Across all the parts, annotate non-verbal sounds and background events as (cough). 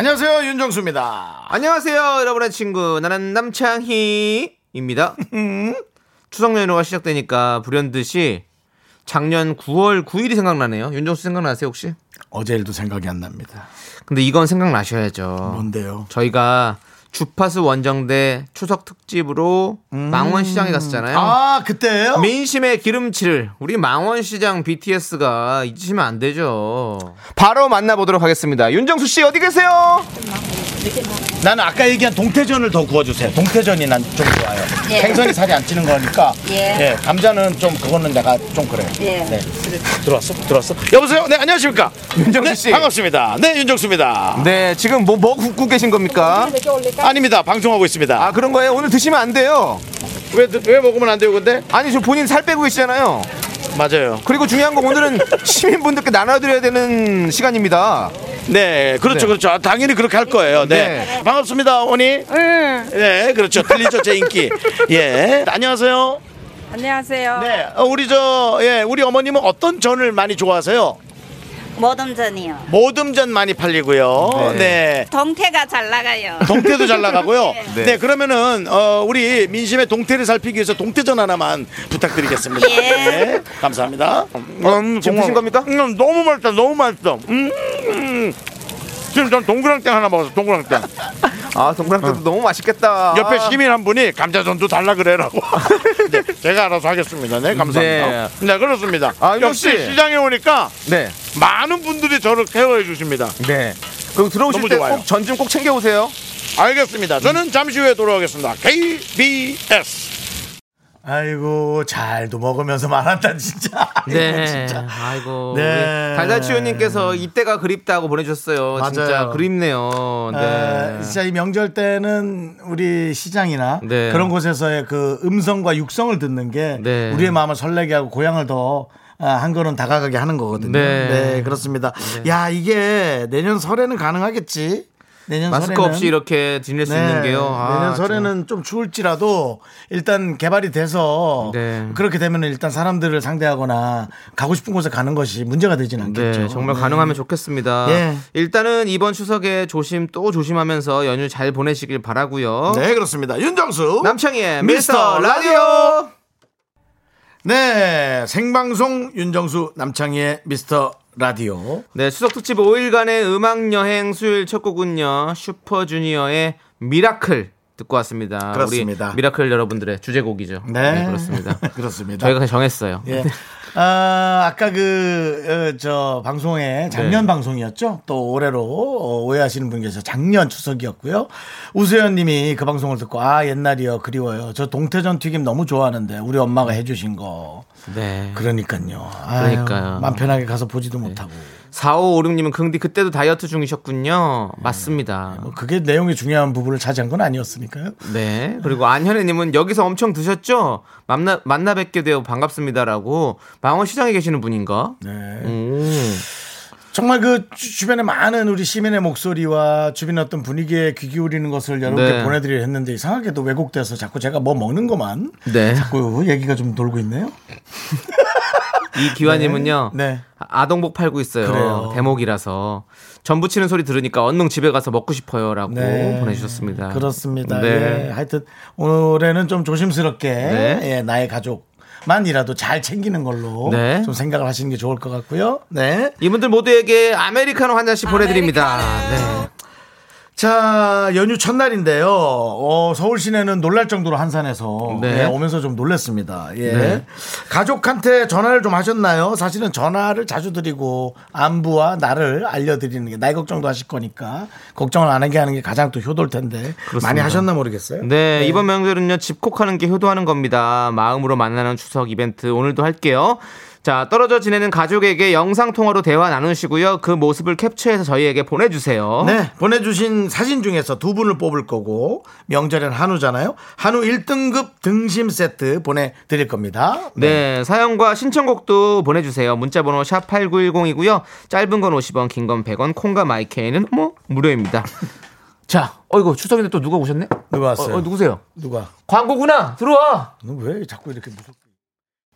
안녕하세요 윤정수입니다. 안녕하세요, 여러분의 친구. 나는 남창희입니다. 추석 연휴가 시작되니까 불현듯이 작년 9월 9일이 생각나네요. 윤정수 생각나세요, 혹시? 어제 일도 생각이 안 납니다. 근데 이건 생각나셔야죠. 뭔데요? 저희가 주파수 원정대 추석 특집으로 망원시장에 갔었잖아요. 아 그때요? 민심의 기름칠 우리 망원시장 BTS가 잊으시면 안 되죠. 바로 만나보도록 하겠습니다. 윤정수 씨 어디 계세요? 나는 아까 얘기한 동태전을 더 구워주세요. 동태전이 난 좀 좋아요. 예. 생선이 살이 안 찌는 거니까. 예. 감자는 좀 그거는 내가 좀 그래. 예. 네. 들어왔어? 들어왔어? 여보세요? 네 안녕하십니까? 윤정수 네, 씨. 반갑습니다. 네 윤정수입니다. 네, 지금 뭐, 뭐 굽고 계신 겁니까? 아닙니다. 방송하고 있습니다. 아, 그런 거예요? 오늘 드시면 안 돼요. 왜, 왜 먹으면 안 돼요 근데? 아니, 저 본인 살 빼고 계시잖아요. 맞아요. 그리고 중요한 건 오늘은 (laughs) 시민분들께 나눠드려야 되는 시간입니다. 네, 그렇죠, 네. 그렇죠. 아, 당연히 그렇게 할 거예요. 네. 네. 반갑습니다, 어머니. 네, 그렇죠. 들리죠, 제 인기. (laughs) 예. 안녕하세요. 안녕하세요. 네, 어, 우리 저, 예, 우리 어머님은 어떤 전을 많이 좋아하세요? 모듬전이요. 모듬전 많이 팔리고요. 네. 네. 동태가 잘 나가요. 동태도 잘 나가고요. (laughs) 네. 네. 그러면은 어, 우리 민심의 동태를 살피기 위해서 동태전 하나만 부탁드리겠습니다. 예. 네, 감사합니다. 음, 지금 드신 겁니까? 음, 너무 맛있다, 너무 맛있어. 음, 음. 지금 전 동그랑땡 하나 먹었어, 동그랑땡. 아, 동그랑땡도 너무 맛있겠다. 옆에 시민 한 분이 감자전도 달라 그래라고. (laughs) 네, 제가 알아서 하겠습니다. 네, 감사합니다. 네, 그렇습니다. 아, 윤정 역시 씨. 시장에 오니까 네, 많은 분들이 저를 케어해 주십니다. 네. 그럼 들어오실 너무 때 좋아요. 꼭전좀 꼭 챙겨 오세요. 알겠습니다. 저는 잠시 후에 돌아오겠습니다. KBS. 아이고 잘도 먹으면서 말한다 진짜. (laughs) 네. 진짜. 아이고. 네. 달달치유님께서 이때가 그립다고 보내주셨어요. 맞아요. 진짜 그립네요. 네. 에, 진짜 이 명절 때는 우리 시장이나 네. 그런 곳에서의 그 음성과 육성을 듣는 게 네. 우리의 마음을 설레게 하고 고향을 더 아, 한 걸음 다가가게 하는 거거든요. 네. 네, 그렇습니다. 야 이게 내년 설에는 가능하겠지. 내년 마스크 설에는. 없이 이렇게 지낼 수 있는 게요. 아, 내년 설에는 좀 추울지라도 일단 개발이 돼서 네. 그렇게 되면 일단 사람들을 상대하거나 가고 싶은 곳에 가는 것이 문제가 되진 않겠죠. 네, 정말 네. 가능하면 좋겠습니다. 예. 일단은 이번 추석에 조심 또 조심하면서 연휴 잘 보내시길 바라고요. 네, 그렇습니다. 윤정수. 남창희의 미스터 미스터 라디오. 네, 생방송 윤정수 남창희의 미스터 라디오. 네, 추석 특집 5일간의 음악 여행 수요일 첫 곡은요. 슈퍼주니어의 Miracle 듣고 왔습니다. 그렇습니다. Miracle 여러분들의 주제곡이죠. 네, 그렇습니다. (laughs) 그렇습니다. 저희가 정했어요. 예. 아, 아까 그, 어, 저, 방송에 작년 네. 방송이었죠? 또 올해로 어, 오해하시는 분 계셔서 작년 추석이었고요. 우수연 님이 그 방송을 듣고, 아, 옛날이요. 그리워요. 저 동태전 튀김 너무 좋아하는데, 우리 엄마가 해주신 거. 네. 그러니까요. 그러니까요. 아유, 맘 편하게 가서 보지도 못하고. 4556님은 긍디 그때도 다이어트 중이셨군요. 맞습니다. 뭐 그게 내용이 중요한 부분을 차지한 건 아니었으니까요. 네. 그리고 안현애님은 여기서 엄청 드셨죠? 만나, 만나 뵙게 되어 반갑습니다라고 망원시장에 계시는 분인가? 네. 음. 정말 그 주- 주변에 많은 우리 시민의 목소리와 주변의 어떤 분위기에 귀 기울이는 것을 여러분께 네. 보내드리려 했는데 이상하게도 왜곡돼서 자꾸 제가 뭐 먹는 것만 네. 자꾸 얘기가 좀 돌고 있네요. (laughs) 이 기화님은요. 네. 아동복 팔고 있어요. 그래요. 대목이라서 전 부 치는 소리 들으니까 얼른 집에 가서 먹고 싶어요라고 네. 보내주셨습니다. 그렇습니다. 네. 예. 하여튼 올해는 좀 조심스럽게 네. 예, 나의 가족 만이라도 잘 챙기는 걸로 네. 좀 생각을 하시는 게 좋을 것 같고요. 네. 이분들 모두에게 아메리카노 한 잔씩 보내드립니다. 네. 자, 연휴 첫날인데요. 어, 서울 시내는 놀랄 정도로 한산해서 네. 네, 오면서 좀 놀랐습니다. 예. 네. 가족한테 전화를 좀 하셨나요? 사실은 전화를 자주 드리고 안부와 나를 알려드리는 게 나이 걱정도 하실 거니까 걱정을 안 하게 하는 게 가장 또 효도일 텐데 많이 하셨나 모르겠어요. 네, 이번 명절은요, 집콕하는 게 효도하는 겁니다. 마음으로 만나는 추석 이벤트 오늘도 할게요. 자, 떨어져 지내는 가족에게 영상통화로 대화 나누시고요. 그 모습을 캡처해서 저희에게 보내주세요. 네, 보내주신 사진 중에서 두 분을 뽑을 거고 명절엔 한우잖아요. 한우 1등급 등심 세트 보내드릴 겁니다. 네, 사연과 신청곡도 보내주세요. 문자번호 샵 8910이고요. 짧은 건 50원, 긴 건 100원, 콩과 마이케이는 뭐 무료입니다. (laughs) 자, 어이구 추석인데 또 누가 오셨네? 누가 왔어요? 어, 어, 누구세요? 누가? 광고구나. 들어와. 너 왜 자꾸 이렇게 무섭게?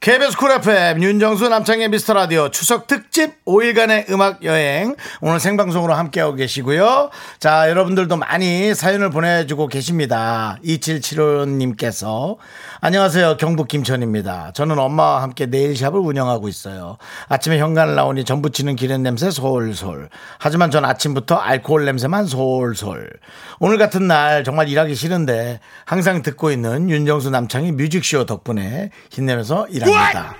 KBS Cool FM 윤정수 남창희의 미스터 라디오 추석 특집 5일간의 음악 여행 오늘 생방송으로 함께하고 계시고요. 자 여러분들도 많이 사연을 보내주고 계십니다. 2775님께서 안녕하세요 경북 김천입니다. 저는 엄마와 함께 네일샵을 운영하고 있어요. 아침에 현관을 나오니 전 부 치는 기름 냄새 솔솔. 하지만 전 아침부터 알코올 냄새만 솔솔. 오늘 같은 날 정말 일하기 싫은데 항상 듣고 있는 윤정수 남창의 뮤직쇼 덕분에 힘내면서 일 합니다.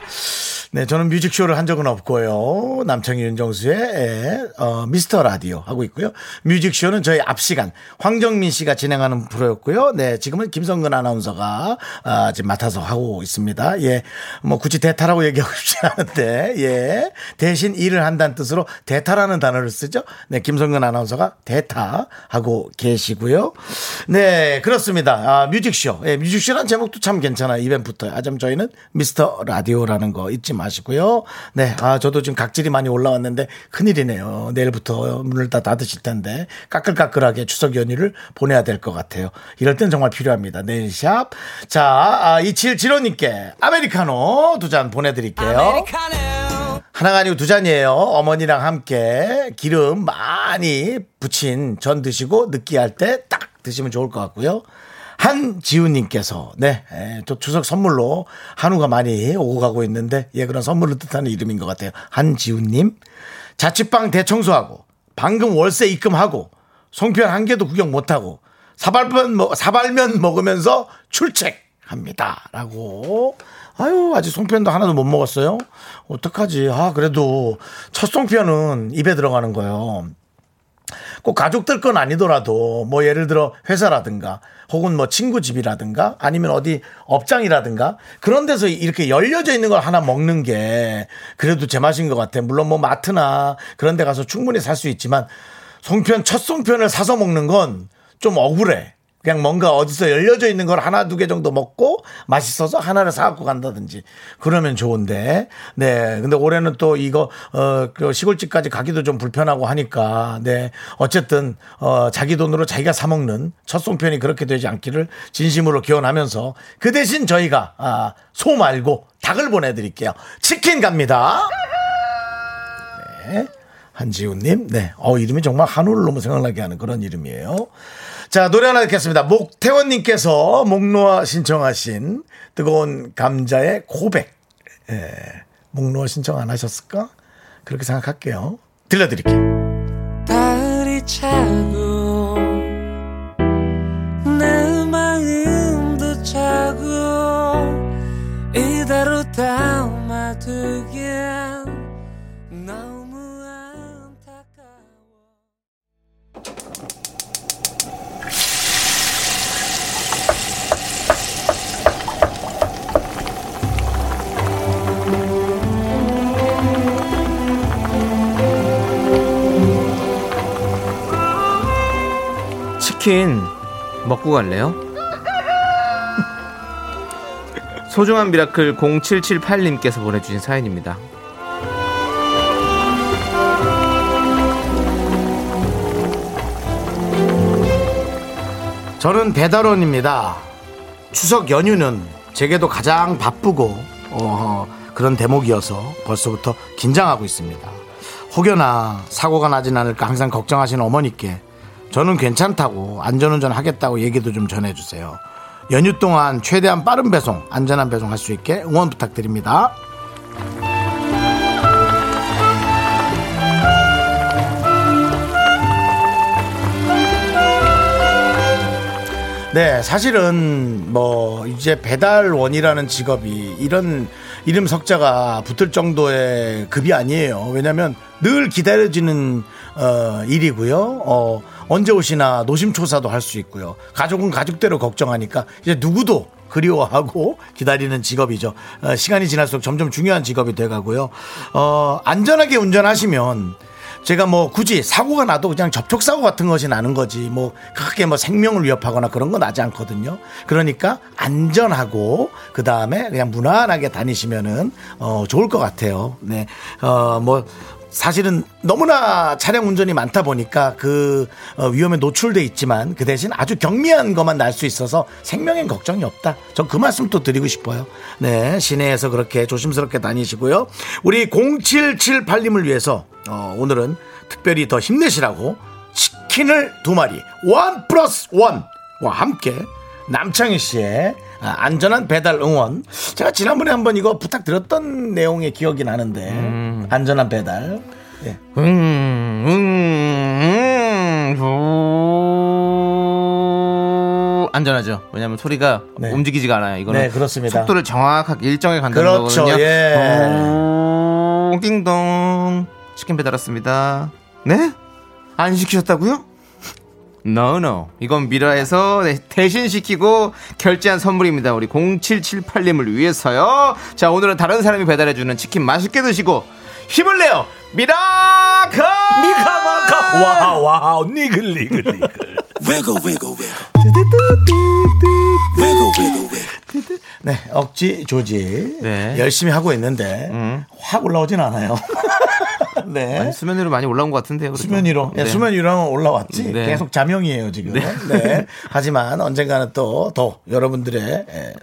네, 저는 뮤직쇼를 한 적은 없고요. 남창희 윤정수의 에, 어, 미스터 라디오 하고 있고요. 뮤직쇼는 저희 앞 시간 황정민 씨가 진행하는 프로였고요. 네, 지금은 김성근 아나운서가 아, 지금 맡아서 하고 있습니다. 예, 뭐 굳이 대타라고 얘기하고 (laughs) 싶지 않은데 예, 대신 일을 한다는 뜻으로 대타라는 단어를 쓰죠. 네, 김성근 아나운서가 대타 하고 계시고요. 네, 그렇습니다. 아, 뮤직쇼. 예, 뮤직쇼라는 제목도 참 괜찮아요. 이벤트부터. 아점 저희는 미스터 라디오라는 거 잊지 마 시고요. 네, 아, 저도 지금 각질이 많이 올라왔는데 큰일이네요. 내일부터 문을 다 닫으실 텐데 까끌까끌하게 추석 연휴를 보내야 될 것 같아요. 이럴 땐 정말 필요합니다. 네일샵. 자, 아, 2775님께 아메리카노 두 잔 보내드릴게요. 하나가 아니고 두 잔이에요. 어머니랑 함께 기름 많이 붙인 전 드시고 느끼할 때 딱 드시면 좋을 것 같고요. 한지훈님께서 네, 에, 또 추석 선물로 한우가 많이 오고 가고 있는데 예 그런 선물을 뜻하는 이름인 것 같아요. 한지훈님 자취방 대청소하고 방금 월세 입금하고 송편 한 개도 구경 못하고 사발면 먹- 사발면 먹으면서 출첵합니다라고. 아유 아직 송편도 하나도 못 먹었어요. 어떡하지? 아 그래도 첫 송편은 입에 들어가는 거예요. 꼭 가족들 건 아니더라도 뭐 예를 들어 회사라든가 혹은 뭐 친구 집이라든가 아니면 어디 업장이라든가 그런 데서 이렇게 열려져 있는 걸 하나 먹는 게 그래도 제맛인 것 같아. 물론 뭐 마트나 그런 데 가서 충분히 살 수 있지만 송편 첫 송편을 사서 먹는 건 좀 억울해. 그냥 뭔가 어디서 열려져 있는 걸 하나 두 개 정도 먹고 맛있어서 하나를 사갖고 간다든지 그러면 좋은데. 네. 근데 올해는 또 이거 어 그 시골집까지 가기도 좀 불편하고 하니까. 네. 어쨌든 어 자기 돈으로 자기가 사 먹는 첫 송편이 그렇게 되지 않기를 진심으로 기원하면서 그 대신 저희가 아 소 말고 닭을 보내드릴게요. 치킨 갑니다. 네. 한지훈님. 네. 어 이름이 정말 한우를 너무 생각나게 하는 그런 이름이에요. 자, 노래 하나 듣겠습니다. 목태원님께서 목놓아 신청하신 뜨거운 감자의 고백. 예, 목놓아 신청 안 하셨을까? 그렇게 생각할게요. 들려드릴게요. 치킨 먹고 갈래요? (laughs) 소중한 Miracle 0778님께서 보내주신 사연입니다. 저는 배달원입니다. 추석 연휴는 제게도 가장 바쁘고 어, 그런 대목이어서 벌써부터 긴장하고 있습니다. 혹여나 사고가 나진 않을까 항상 걱정하시는 어머니께 저는 괜찮다고 안전운전 하겠다고 얘기도 좀 전해주세요. 연휴 동안 최대한 빠른 배송, 안전한 배송 할 수 있게 응원 부탁드립니다. 네, 사실은 뭐 이제 배달원이라는 직업이 이런 이름 석자가 붙을 정도의 급이 아니에요. 왜냐하면 늘 기다려지는 어, 일이고요. 어, 언제 오시나 노심초사도 할 수 있고요. 가족은 가족대로 걱정하니까 이제 누구도 그리워하고 (laughs) 기다리는 직업이죠. 어, 시간이 지날수록 점점 중요한 직업이 돼가고요. 어, 안전하게 운전하시면 제가 뭐 굳이 사고가 나도 그냥 접촉사고 같은 것이 나는 거지 뭐 크게 뭐 생명을 위협하거나 그런 건 나지 않거든요. 그러니까 안전하고 그 다음에 그냥 무난하게 다니시면은 어 좋을 것 같아요. 네. 어뭐 사실은 너무나 차량 운전이 많다 보니까 그 어, 위험에 노출돼 있지만 그 대신 아주 경미한 것만 날 수 있어서 생명엔 걱정이 없다. 전 그 말씀 또 드리고 싶어요. 네, 시내에서 그렇게 조심스럽게 다니시고요. 우리 0778님을 위해서 어, 오늘은 특별히 더 힘내시라고 치킨을 두 마리 원 플러스 원와 함께 남창희 씨의 아, 안전한 배달 응원. 제가 지난번에 한번 이거 부탁드렸던 내용의 기억이 나는데 안전한 배달. 예. 음, 음, 음, 조- 안전하죠. 왜냐하면 소리가 네. 움직이지가 않아요. 이거는 네, 그렇습니다. 속도를 정확하게 일정하게 간다는 그렇죠. 거거든요. 예. 어, 띵동 치킨 배달 왔습니다. 네? 안 시키셨다고요? No, no. 이건 미라에서 네, 대신 시키고 결제한 선물입니다. 우리 0778님을 위해서요. 자, 오늘은 다른 사람이 배달해주는 치킨 맛있게 드시고 힘을 내요. 미라카! 미카마카 와우 와우 니글 니글 니글. 네 억지 조지 네. 열심히 하고 있는데 음. 확 올라오진 않아요. (laughs) 네. 아니, 수면 위로 많이 올라온 것 같은데요. 그래도. 수면 위로, 예, 네. 수면 위로 올라왔지. 네. 계속 잠영이에요 지금. 네. 하지만 언젠가는 또 더 여러분들의 예,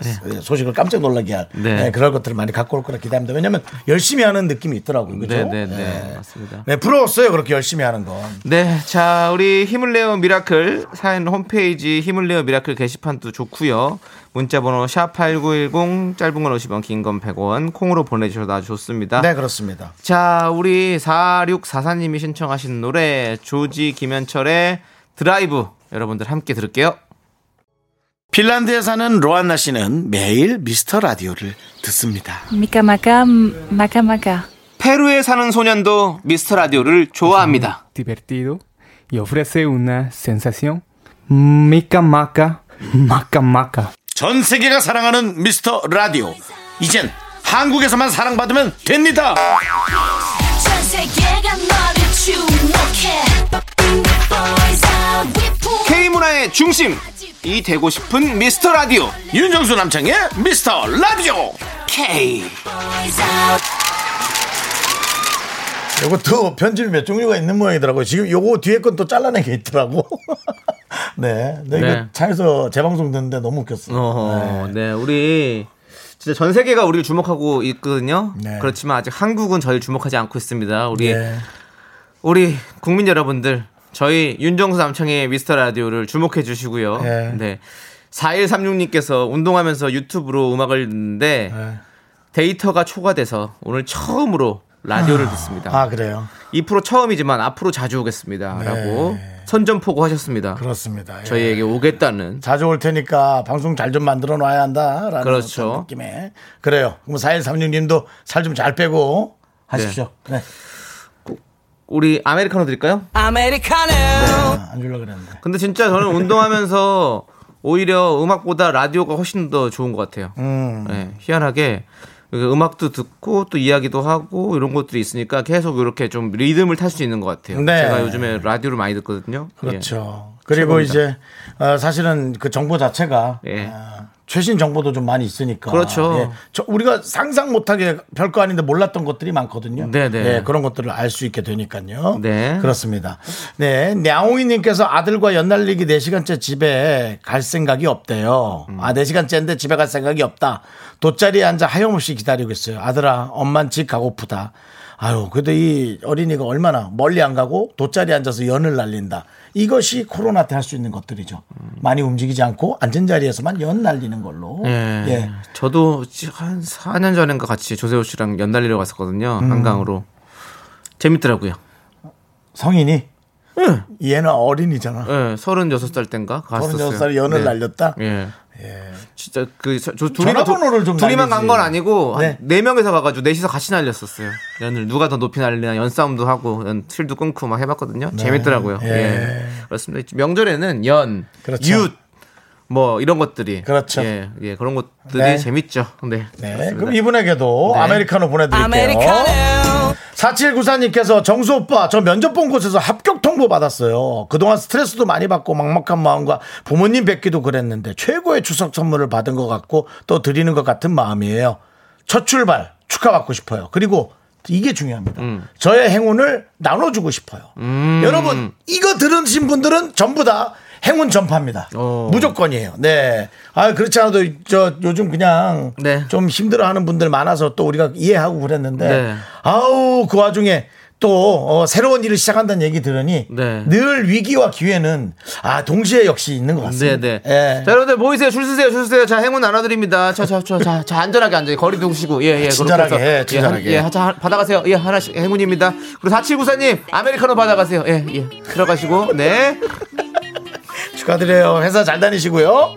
소식을 깜짝 놀라게 할 네. 예, 그럴 것들을 많이 갖고 올 거라 기대합니다. 왜냐하면 열심히 하는 느낌이 있더라고요. 그죠? 네, 네, 네. 맞습니다. 네, 부러웠어요 그렇게 열심히 하는 건. 네, 자 우리 힘을 내어 Miracle 사연 홈페이지 힘을 내어 Miracle 게시판도 좋고요. 문자번호 샵 #8910 짧은 건 50원, 긴 건 100원 콩으로 보내주셔도 아주 좋습니다. 네 그렇습니다. 자 우리 4644님이 신청하신 노래 조지 김현철의 드라이브 여러분들 함께 들을게요. 핀란드에 사는 로안나 씨는 매일 미스터 라디오를 듣습니다. Maka maka. 페루에 사는 소년도 미스터 라디오를 좋아합니다. divertido y ofrece una sensación mica maca, maca maca. 전 세계가 사랑하는 미스터 라디오. 이젠 한국에서만 사랑받으면 됩니다. 전 세계가 너를 주목해 Boys are 위풍 K 문화의 중심 이 되고 싶은 미스터 라디오 윤정수 남창의 미스터 라디오. K. 요것도 편집이 몇 종류가 있는 모양이더라고요. 지금 요거 뒤에 건 또 잘라낸 게 있더라고. (laughs) 네. 네. 이거 네. 차에서 재방송 듣는데 너무 웃겼어. 어, 네. 네. 우리 진짜 전 세계가 우리를 주목하고 있거든요. 네. 그렇지만 아직 한국은 저희를 주목하지 않고 있습니다. 우리 네. 우리 국민 여러분들 저희 윤정수 남창의 미스터 라디오를 주목해 주시고요. 네. 네. 4136님께서 운동하면서 유튜브로 음악을 듣는데 네. 데이터가 초과돼서 오늘 처음으로 라디오를 듣습니다. 아, 그래요. 2% 처음이지만 앞으로 자주 오겠습니다. 라고 선전포고 하셨습니다. 네. 그렇습니다. 예. 저희에게 오겠다는 자주 올 테니까 방송 잘 좀 만들어 놔야 한다라는 그렇죠. 느낌에 그래요. 그럼 4136님도 살 좀 잘 빼고 하십시오. 네. 우리 아메리카노 드릴까요? 아메리카노 아, 안 주려고 그랬는데. 근데 진짜 저는 운동하면서 오히려 음악보다 라디오가 훨씬 더 좋은 것 같아요. 음. 네, 희한하게 그 음악도 듣고 또 이야기도 하고 이런 것들이 있으니까 계속 이렇게 좀 리듬을 탈 수 있는 것 같아요. 네. 제가 요즘에 라디오를 많이 듣거든요. 그렇죠. 그리고 최고입니다. 이제 어, 사실은 그 정보 자체가 예. 어, 최신 정보도 좀 많이 있으니까. 그렇죠. 예. 저 우리가 상상 못하게 별거 아닌데 몰랐던 것들이 많거든요. 네네. 예, 그런 것들을 알 수 있게 되니까요. 네. 그렇습니다. 네. 냐옹이님께서 아들과 연날리기 4시간째 집에 갈 생각이 없대요. 음. 아, 4시간째인데 집에 갈 생각이 없다. 돗자리에 앉아 하염없이 기다리고 있어요. 아들아, 엄만 집 가고프다. 아유, 그래도 이 어린이가 얼마나 멀리 안 가고 돗자리에 앉아서 연을 날린다. 이것이 코로나 때 할 수 있는 것들이죠. 많이 움직이지 않고 앉은 자리에서만 연 날리는 걸로. 예. 예. 저도 한 4년 전인가 같이 조세호 씨랑 연달리러 갔었거든요. 음. 한강으로. 재밌더라고요. 성인이 얘는 어린이잖아. 예, 36살 땐가 갔었어요. 36살 연을 네. 날렸다. 예. 진짜 그 저, 저 둘이만 전화번호를 좀 둘이만. 간 건 아니고 네. 한네 명에서 가가지고 넷이서 같이 날렸었어요. 연을 누가 더 높이 날리나 연싸움도 하고 연 틀도 끊고 막 해봤거든요. 재밌더라고요. 예. 예. 그렇습니다. 명절에는 연, 그렇죠. 윷, 뭐 이런 것들이 그렇죠. 예, 예 그런 것들이 네. 재밌죠. 네. 네. 그럼 이분에게도 네. 아메리카노 보내드릴게요. 4794님께서 정수 오빠 저 면접 본 곳에서 합격 통보 받았어요. 그동안 스트레스도 많이 받고 막막한 마음과 부모님 뵙기도 그랬는데 최고의 추석 선물을 받은 것 같고 또 드리는 것 같은 마음이에요. 첫 출발 축하받고 싶어요. 그리고 이게 중요합니다. 저의 행운을 나눠주고 싶어요. 여러분 이거 들으신 분들은 전부 다 행운 전파입니다. 어. 무조건이에요. 네. 아 그렇지 않아도 저 요즘 그냥 네. 좀 힘들어 하는 분들 많아서 또 우리가 이해하고 그랬는데 네. 아우 그 와중에 또 어, 새로운 일을 시작한다는 얘기 들으니 네. 늘 위기와 기회는 아 동시에 역시 있는 것 같습니다. 네, 네. 예. 자, 여러분들 모이세요. 줄 서세요. 줄 서세요. 자, 행운 나눠드립니다. 자, 자, 자, 자, 자 안전하게 앉아요. 거리 두시고. 예, 예. 친절하게 그렇게 해서. 해, 친절하게. 예, 한- 예, 자, 받아가세요. 예, 하나씩 행운입니다. 그리고 4794님, 아메리카노 받아가세요. 예, 예. 들어가시고. 네. 축하드려요. 회사 잘 다니시고요.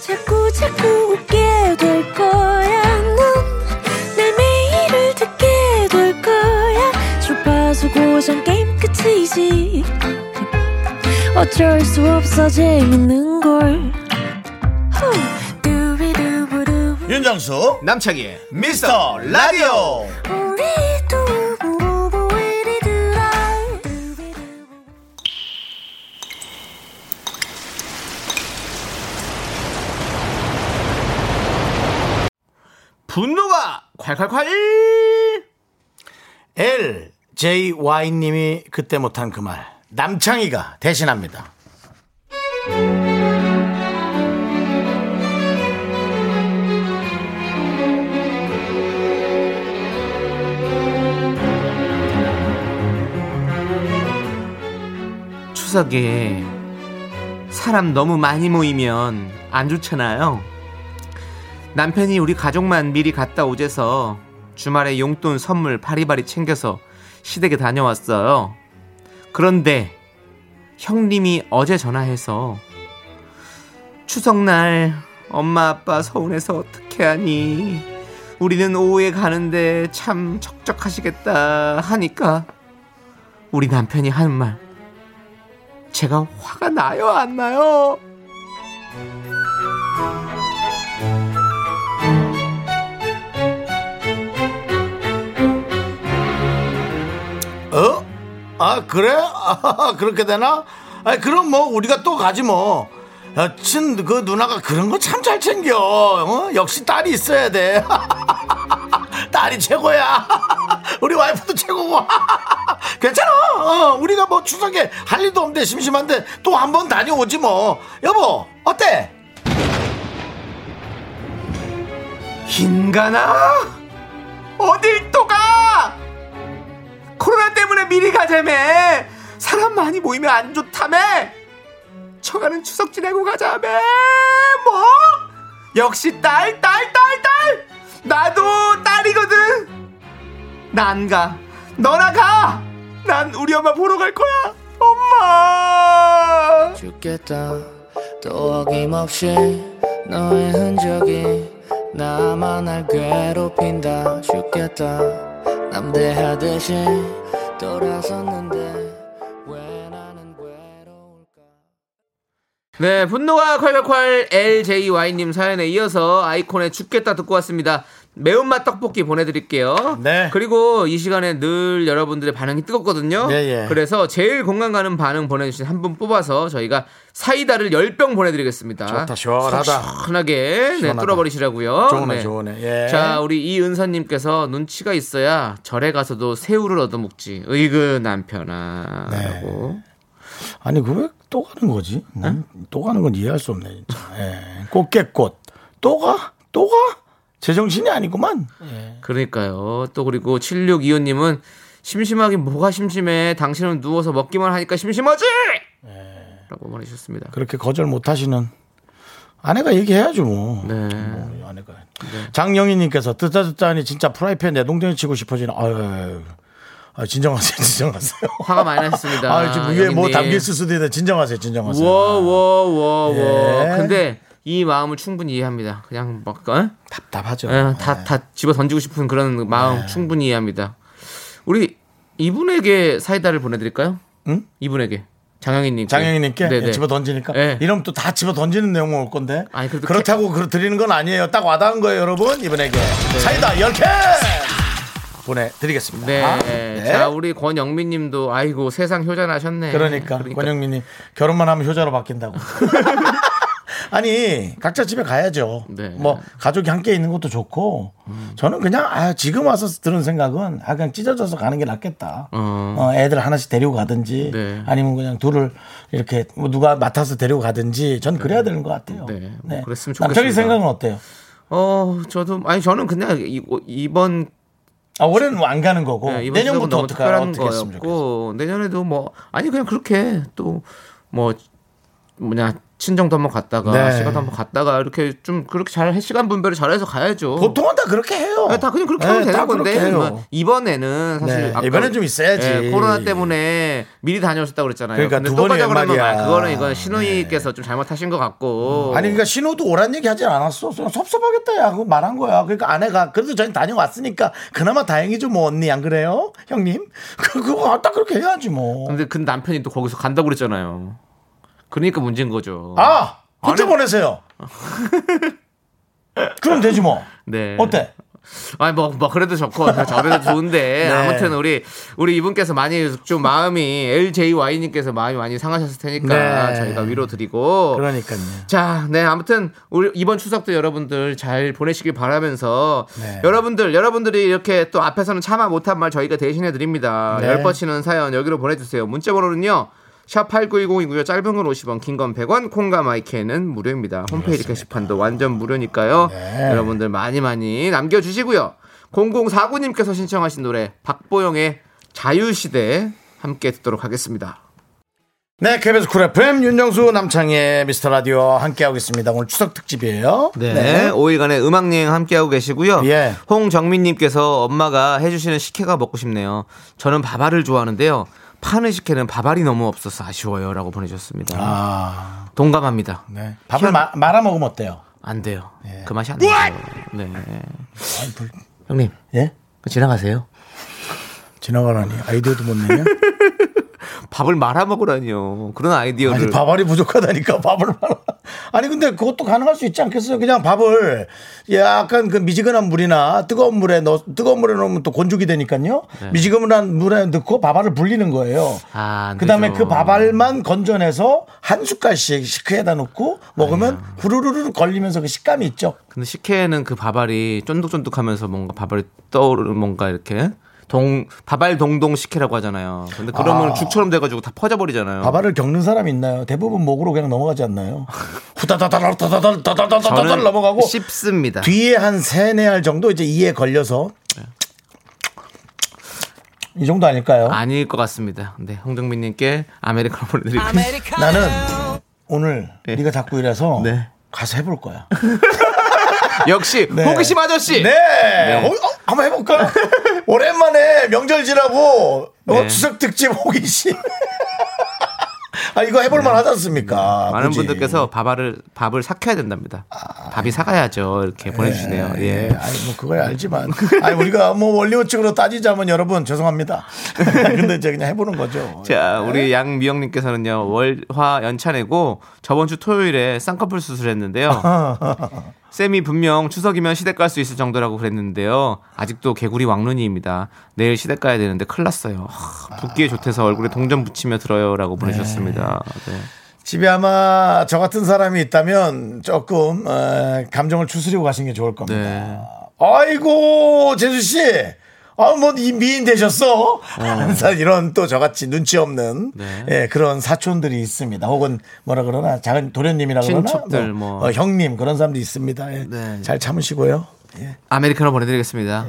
자꾸 자꾸 웃게 될 거야. 넌내 매일을 듣게 될 거야. 주파수 고정 게임 끝이지. 어쩔 수 없어 재밌는 걸. 윤정수 남창희의 미스터 라디오. 분노가 콸콸콸! L J Y 님이 그때 못한 그 말 남창희가 대신합니다. 추석에 사람 너무 많이 모이면 안 좋잖아요. 남편이 우리 가족만 미리 갔다 오재서 주말에 용돈 선물 바리바리 챙겨서 시댁에 다녀왔어요. 그런데 형님이 어제 전화해서 추석날 엄마 아빠 서운해서 어떻게 하니 우리는 오후에 가는데 참 적적하시겠다 하니까 우리 남편이 하는 말 제가 화가 나요 안 나요? 어? 아 그래? 아, 그렇게 되나? 아 그럼 뭐 우리가 또 가지 뭐. 여친 그 누나가 그런 거 참 잘 챙겨. 어? 역시 딸이 있어야 돼. (laughs) 딸이 최고야. (laughs) 우리 와이프도 최고고. (laughs) 괜찮아. 어, 우리가 뭐 추석에 할 일도 없는데 심심한데 또 한 번 다녀오지 뭐. 여보 어때? 인간아 어딜 또 가? 코로나 때문에 미리 가자며 사람 많이 모이면 안 좋다며 처가는 추석 지내고 가자며 뭐? 역시 딸 딸 딸 딸 나도 딸이거든. 나 안 가. 너나 가 난 우리 엄마 보러 갈 거야. 엄마. 죽겠다. 또 어김없이 너의 흔적이 나만 날 괴롭힌다. 죽겠다. 남대하듯이 돌아섰는 네, 분노가 콸콸콸 LJY님 사연에 이어서 아이콘의 죽겠다 듣고 왔습니다. 매운맛 떡볶이 보내드릴게요. 네. 그리고 이 시간에 늘 여러분들의 반응이 뜨겁거든요. 예, 예. 그래서 제일 공감 가는 반응 보내주신 한 분 뽑아서 저희가 사이다를 10병 보내드리겠습니다. 좋다, 시원하다. 시원하게 네, 시원하다. 뚫어버리시라고요. 좋네, 네. 좋네. 예. 자, 우리 이은서님께서 눈치가 있어야 절에 가서도 새우를 얻어먹지. 의그 남편아. 네. 라고. 아니 그 왜 또 가는 거지? 난 또 가는 건 이해할 수 없네 진짜. 예. 꽃게꽃 또 가? 또 가? 제정신이 아니구만. 그러니까요. 또 그리고 7625님은 심심하긴 뭐가 심심해. 당신은 누워서 먹기만 하니까 심심하지? 라고 보내주셨습니다. 그렇게 거절 못 하시는 아내가 얘기해야죠 뭐. 네. 뭐 아내가. 장영희님께서 듣다 듣다 하니 진짜 프라이팬 내동댕이 치고 싶어지는. 아유, 아유. 아, 진정하세요, (laughs) 진정하세요. 화가 많이 나셨습니다. 아, 지금 위에 뭐. 담겨 있을 수도 있는데 진정하세요, 진정하세요. 워워워 워. 예. 근데 이 마음을 충분히 이해합니다. 그냥 막 어? 답답하죠. 예, 다, 다 집어 던지고 싶은 그런 마음 충분히 이해합니다. 우리 이분에게 사이다를 보내드릴까요? 응? 이분에게 장영희님. 장영희님께 네네. 집어 던지니까 네. 이러면 또 다 집어 던지는 내용 올 건데 아니, 그렇다고 그 드리는 건 아니에요. 딱 와닿은 거예요, 여러분. 이분에게 네. 사이다 10개 보내드리겠습니다. 네. 네. 자, 우리 권영민 님도 아이고 세상 효자나셨네. 그러니까, 권영민 님 결혼만 하면 효자로 바뀐다고. (laughs) 아니 각자 집에 가야죠. 네. 뭐 가족이 함께 있는 것도 좋고 저는 그냥 아 지금 와서 드는 생각은 아 그냥 찢어져서 가는 게 낫겠다. 어. 어, 애들 하나씩 데리고 가든지 네. 아니면 그냥 둘을 이렇게 뭐 누가 맡아서 데리고 가든지 전 그래야 되는 것 같아요. 네, 뭐 그랬으면 남편이 좋겠습니다. 생각은 어때요? 어, 저도 아니 저는 그냥 이, 이번 아 올해는 뭐 안 가는 거고 네, 내년부터 어떻게 좋겠어요. 거였고 내년에도 뭐 아니 그냥 그렇게 또 뭐 뭐냐 친정도 한번 갔다가 네. 시간도 한번 갔다가 이렇게 좀 그렇게 잘 시간 분배를 잘해서 가야죠. 보통은 다 그렇게 해요. 네, 다 그냥 그렇게 네, 하면 다 되는 건데. 뭐 이번에는 사실 네, 이번엔 좀 있어야지. 예, 코로나 때문에 미리 다녀오셨다고 그랬잖아요. 그러니까 근데 두또 번이 가자 그러면 웬말이야. 말- 그거는 이건 신우이께서 좀 잘못하신 것 같고 아니 그러니까 신호도 오란 얘기 하진 않았어. 그냥 섭섭하겠다 야 그거 말한 거야. 그러니까 아내가 그래도 저희 다녀왔으니까 그나마 다행이죠 뭐 언니 안 그래요 형님? 그 (laughs) 그거 딱 그렇게 해야지 뭐. 근데 그 남편이 또 거기서 간다고 그랬잖아요. 그러니까 문제인 거죠. 아 아니- 보내세요. 그럼 되지 뭐. 네. 어때? 아니 뭐, 뭐 그래도 좋고 저래도 좋은데 (laughs) 네. 아무튼 우리 우리 이분께서 많이 좀 마음이 LJY님께서 마음이 많이 상하셨을 테니까 네. 저희가 위로 드리고 그러니까요. 자, 네 아무튼 우리 이번 추석도 여러분들 잘 보내시길 바라면서 네. 여러분들 여러분들이 이렇게 또 앞에서는 참아 못한 말 저희가 대신해 드립니다. 네. 열 뻗치는 사연 여기로 보내 주세요. 문자 번호는요. 샵 8910이고요. 짧은 건 50원, 긴 건 100원, 콩과 마이케이는 무료입니다. 홈페이지 게시판도 완전 무료니까요. 네. 여러분들 많이 많이 남겨주시고요. 0049님께서 신청하신 노래 박보영의 자유시대 함께 듣도록 하겠습니다. 네, KBS Cool FM 윤정수 남창희의 미스터 라디오 함께하고 있습니다. 오늘 추석 특집이에요. 네, 5일간의 음악 여행 함께하고 계시고요. 예. 홍정민님께서 엄마가 해주시는 식혜가 먹고 싶네요. 저는 밥알을 좋아하는데요. 파는 식혜는 밥알이 너무 없어서 아쉬워요라고 보내주셨습니다. 아, 동감합니다. 네. 밥을 마- 말아 먹으면 어때요? 안 돼요. 예. 그 맛이 안 나요. 네. 형님, 예? 지나가세요. 지나가라니 아이디어도 못 내냐? (laughs) 밥을 말아 먹으라니요. 그런 아이디어를. 아니 밥알이 부족하다니까 밥을 말아. 아니 근데 그것도 가능할 수 있지 않겠어요? 그냥 밥을 약간 그 미지근한 물이나 뜨거운 물에 넣 뜨거운 물에 넣으면 또 건조기 되니까요. 미지근한 물에 넣고 밥알을 불리는 거예요. 네. 아, 안 그다음에. 그 밥알만 건져내서 한 숟갈씩 시크에다 넣고 먹으면 후루루루 걸리면서 그 식감이 있죠. 근데 식혜는 그 밥알이 쫀득쫀득하면서 뭔가 밥알이 떠오르는 뭔가 이렇게 동 밥알 동동 식혜라고 하잖아요. 근데 그러면 아. 죽처럼 돼가지고 다 퍼져버리잖아요. 밥알을 겪는 사람이 있나요? 대부분 목으로 그냥 넘어가지 않나요? 후다다다다 다다다 다다다다 저는 넘어가고 씹습니다. 뒤에 한 세네 알 정도 이제 이에 걸려서 이 정도 아닐까요? 아닐 것 같습니다. 네, 홍정민님께 아메리카노 보내드릴게요. 나는 오늘 네. 네가 자꾸 이래서 네. 가서 해볼 거야. (laughs) 역시 네. 호기심 아저씨. 네. 어, 어, 한번 해볼까? (laughs) 오랜만에 명절 지나고 어, 네. 추석 특집 호기심. (laughs) 아 이거 해볼만 하지 않습니까? 많은 그지? 분들께서 밥알을 밥을 삭혀야 된답니다. 밥이 사가야죠. 이렇게 보내주시네요. 예, 예. 아니 뭐 그거야 알지만, 아니 우리가 뭐 원리원칙으로 따지자면 여러분 죄송합니다. (laughs) 근데 이제 그냥 해보는 거죠. 자, 우리 양미영님께서는요, 월화 연차 내고 저번 주 토요일에 쌍꺼풀 수술했는데요. (laughs) 쌤이 분명 추석이면 시댁 갈 수 있을 정도라고 그랬는데요. 아직도 개구리 왕눈이입니다. 내일 시댁 가야 되는데 큰일 났어요. 하, 붓기에 좋대서 얼굴에 동전 붙이며 들어요라고 보내주셨습니다. 네. 집에 아마 저 같은 사람이 있다면 조금 어, 감정을 추스리고 가시는 게 좋을 겁니다. 네. 아이고 재수 씨, 아뭐 미인 되셨어? 항상 이런 또 저같이 눈치 없는 네. 예, 그런 사촌들이 있습니다. 혹은 뭐라 그러나 작은 도련님이라 그러나 친척들 뭐. 어, 형님 그런 사람도 있습니다. 예. 네. 잘 참으시고요. 예. 아메리카노 보내드리겠습니다.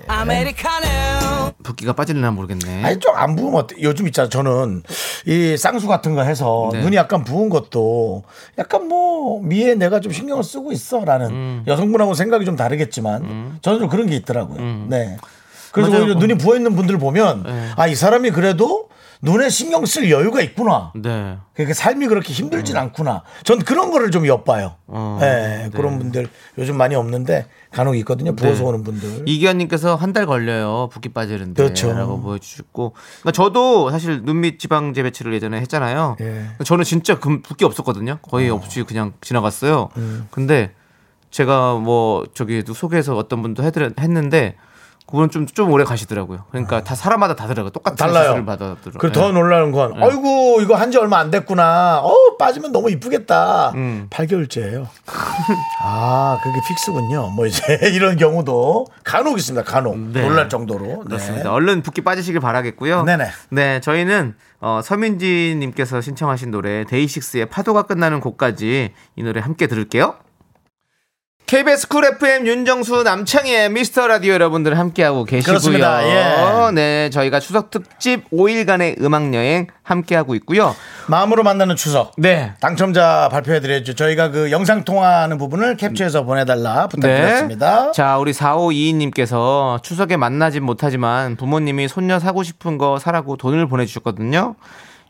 붓기가 빠질려나 모르겠네. 아니 좀 안 부으면 어때? 요즘 있잖아 저는 이 쌍수 같은 거 해서 네. 눈이 약간 부은 것도 약간 뭐 미에 내가 좀 신경을 쓰고 있어라는 음. 여성분하고 생각이 좀 다르겠지만 저는 좀 그런 게 있더라고요. 네. 그래서 맞아요. 오히려 눈이 부어 있는 분들 보면 네. 아이 사람이 그래도 눈에 신경 쓸 여유가 있구나. 네. 그러니까 삶이 그렇게 힘들진 않구나. 전 그런 거를 좀 엿봐요. 어, 예, 그런 분들 요즘 많이 없는데 간혹 있거든요. 부어서 네. 오는 분들. 이기현님께서 한 달 걸려요. 붓기 빠지는데. 그렇죠. 라고 보여주셨고. 그러니까 저도 사실 눈밑 지방 재배치를 예전에 했잖아요. 예. 저는 진짜 금, 붓기 없었거든요. 거의 없이 그냥 지나갔어요. 음. 근데 제가 뭐 저기 소개해서 어떤 분도 해드렸, 했는데 그분은 좀, 좀 오래 가시더라고요. 그러니까 다 사람마다 다르더라고요. 똑같은 달라요. 받아들어요. 그리고 더 놀라운 건, 아이고, 이거 한 지 얼마 안 됐구나. 어, 빠지면 너무 이쁘겠다. 음. 8개월째예요 (laughs) 아, 그게 픽스군요. 뭐 이제 (laughs) 이런 경우도 간혹 있습니다. 간혹. 네. 놀랄 정도로. 네. 그렇습니다. 얼른 붓기 빠지시길 바라겠고요. 네네. 네, 저희는 어, 서민지님께서 신청하신 노래 데이식스의 파도가 끝나는 곡까지 이 노래 함께 들을게요. KBS Cool FM 윤정수 남창희의 미스터 라디오 여러분들 함께하고 계시고요. 그렇습니다. 예. 네, 저희가 추석 특집 5일간의 음악 여행 함께하고 있고요. 마음으로 만나는 추석. 네. 당첨자 발표해드려야죠. 저희가 그 영상 통화하는 부분을 캡처해서 보내달라 부탁드렸습니다. 네. 자, 우리 4522님께서 추석에 만나진 못하지만 부모님이 손녀 사고 싶은 거 사라고 돈을 보내주셨거든요.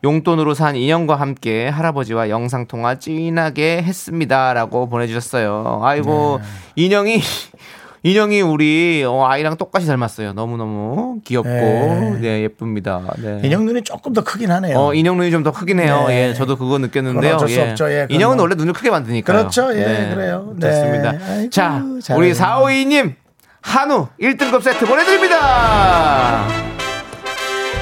용돈으로 산 인형과 함께 할아버지와 영상통화 찐하게 했습니다. 라고 보내주셨어요. 아이고, 네. 인형이, (laughs) 인형이 우리 어, 아이랑 똑같이 닮았어요. 너무너무 귀엽고, 네. 네, 예쁩니다. 네. 인형 눈이 조금 더 크긴 하네요. 어, 인형 눈이 좀 더 크긴 해요. 네. 예, 저도 그거 느꼈는데요. 어쩔 수 없죠. 예, 인형은 뭐. 원래 눈을 크게 만드니까요. 그렇죠. 예, 그래요. 네. 좋습니다. 아이고, 자, 잘하네. 우리 452님, 한우 1등급 세트 보내드립니다.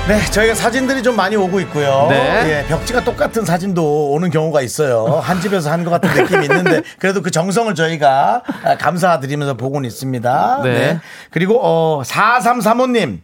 네, 저희가 사진들이 좀 많이 오고 있고요. 네. 예, 벽지가 똑같은 사진도 오는 경우가 있어요. 한 집에서 한 것 같은 (laughs) 느낌이 있는데 그래도 그 정성을 저희가 아, 감사드리면서 보고는 있습니다. 네. 네. 그리고 어 4335님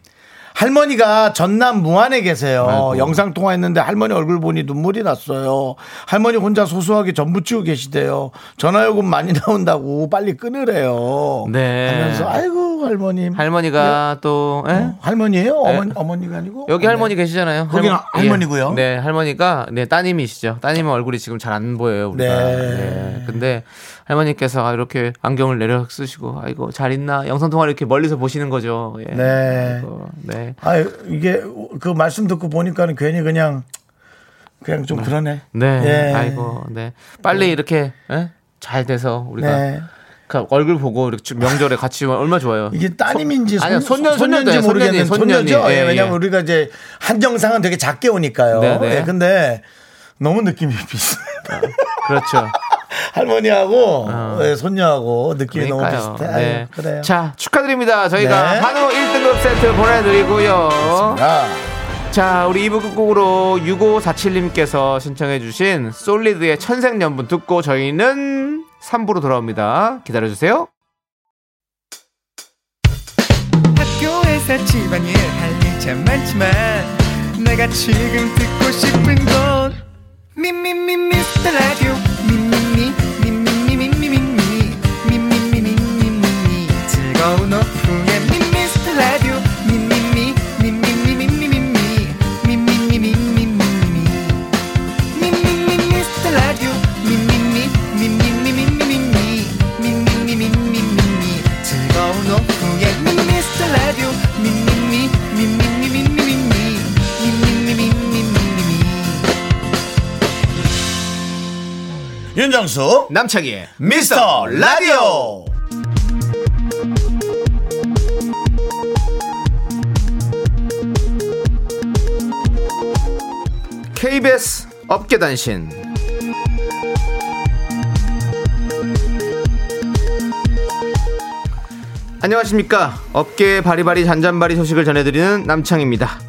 할머니가 전남 무안에 계세요. 아이고. 영상 통화했는데 할머니 얼굴 보니 눈물이 났어요. 할머니 혼자 소소하게 전부 치고 계시대요. 전화요금 많이 나온다고 빨리 끊으래요. 네. 하면서 아이고 할머님. 할머니가 또, 예? 어, 할머니예요? 어머니, 어머니가 아니고? 여기 네. 할머니 계시잖아요. 거기는 할머- 할머니고요. 예. 네, 할머니가 네 따님이시죠. 따님 얼굴이 지금 잘 안 보여요. 우리가. 네. 네. 근데 할머니께서 아, 이렇게 안경을 내려 쓰시고 아이고 잘 있나 영상 통화를 이렇게 멀리서 보시는 거죠. 예. 네. 아이고, 네. 아 이게 그 말씀 듣고 보니까는 괜히 그냥 그냥 좀 그러네. 네. 예. 아이고, 네. 빨리 이렇게 예? 잘 돼서 우리가 네. 그 얼굴 보고 이렇게 좀 명절에 같이 얼마 좋아요. 이게 따님인지 손, 손녀, 손녀인지. 모르겠는데 손녀죠. 손녀니. 예, 예, 왜냐면 예. 우리가 이제 한 영상은 되게 작게 오니까요. 네, 네. 예, 근데 너무 느낌이 (laughs) 비슷해. 그렇죠. (laughs) 할머니하고 어. 예, 손녀하고 느낌이 그러니까요. 너무 비슷해. 네. 아유, 그래요. 자, 축하드립니다. 저희가 네. 한우 1등급 세트 보내드리고요. 아, 자, 우리 2부 끝곡으로 6547님께서 신청해주신 솔리드의 천생연분 듣고 저희는 3부로 돌아옵니다. 기다려주세요. 학교에서 집안일 할일참 많지만 내가 지금 듣고 싶은 건 미미미 미스터 라디오 미미미 미미미 미미미 미미미 미미미 즐거운 오후 윤정수 남창희의 미스터 라디오. KBS 업계단신. 안녕하십니까. 업계의 바리바리 잔잔바리 소식을 전해드리는 남창입니다.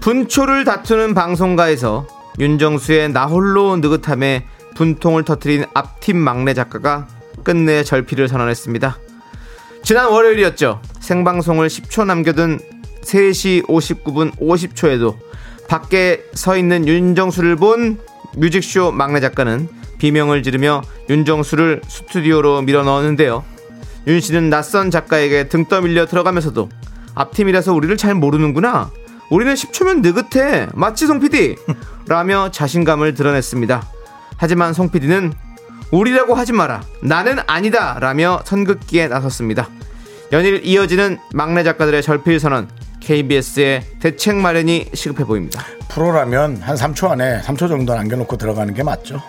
분초를 다투는 방송가에서 윤정수의 나홀로 느긋함에 분통을 터뜨린 앞팀 막내 작가가 끝내 절필을 선언했습니다 지난 월요일이었죠 생방송을 10초 남겨둔 3시 59분 50초에도 밖에 서 있는 윤정수를 본 뮤직쇼 막내 작가는 비명을 지르며 윤정수를 스튜디오로 밀어 넣었는데요. 윤 씨는 낯선 작가에게 등 떠밀려 들어가면서도 앞팀이라서 우리를 잘 모르는구나. 우리는 10초면 느긋해. 맞지 송 PD? 라며 자신감을 드러냈습니다. 하지만 송 PD는 우리라고 하지 마라. 나는 아니다. 라며 선긋기에 나섰습니다. 연일 이어지는 막내 작가들의 절필 선언. KBS의 대책 마련이 시급해 보입니다. 프로라면 한 3초 안에 3초 정도 남겨놓고 들어가는 게 맞죠.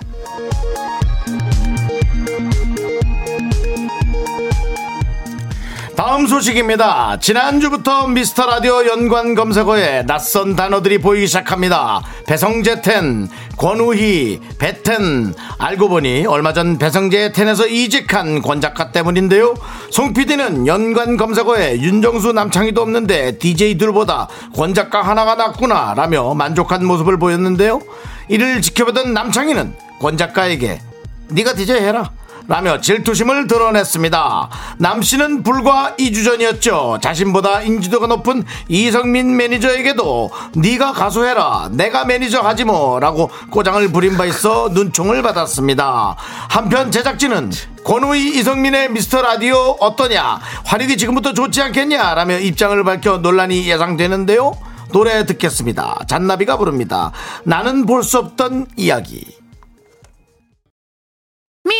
다음 소식입니다. 지난주부터 미스터 라디오 연관 검색어에 낯선 단어들이 보이기 시작합니다. 배성재 텐, 권우희, 배텐. 알고 보니 얼마 전 배성재 텐에서 이직한 권 작가 때문인데요. 송 PD는 연관 검색어에 윤정수 남창희도 없는데 DJ들보다 권 작가 하나가 낫구나 라며 만족한 모습을 보였는데요. 이를 지켜보던 남창희는 권 작가에게 네가 DJ 해라. 라며 질투심을 드러냈습니다. 남 씨는 불과 2주 전이었죠. 자신보다 인지도가 높은 이성민 매니저에게도 네가 가수해라. 내가 매니저 하지 뭐라고 꼬장을 부린 바 있어 눈총을 받았습니다. 한편 제작진은 권우희 이성민의 미스터 라디오 어떠냐? 화력이 지금부터 좋지 않겠냐? 라며 입장을 밝혀 논란이 예상되는데요. 노래 듣겠습니다. 잔나비가 부릅니다. 나는 볼 수 없던 이야기. Me,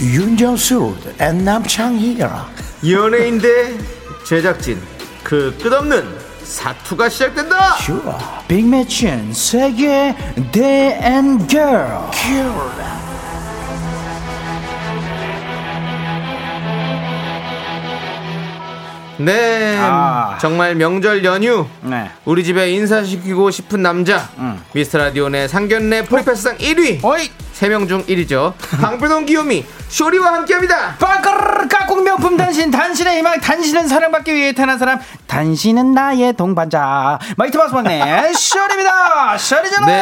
윤정수 앤 남창희라 연예인 대 제작진 그 끝없는 사투가 시작된다. 슈어 빅매치엔 세계 대앤걸 네, 아. 정말 명절 연휴. 네. 우리 집에 인사시키고 싶은 남자. 미스터 라디오 내 상견례 프리패스상 1위. 어이 3명 중 1위죠. 방배동 (laughs) 귀요미 쇼리와 함께합니다. 빠까르르 깍꿍 명품 단신 단신의 희망 단신은 사랑받기 위해 태어난 사람 당신은 나의 동반자. 마이트 마스 막내 셔리입니다. 셔리잖아 네.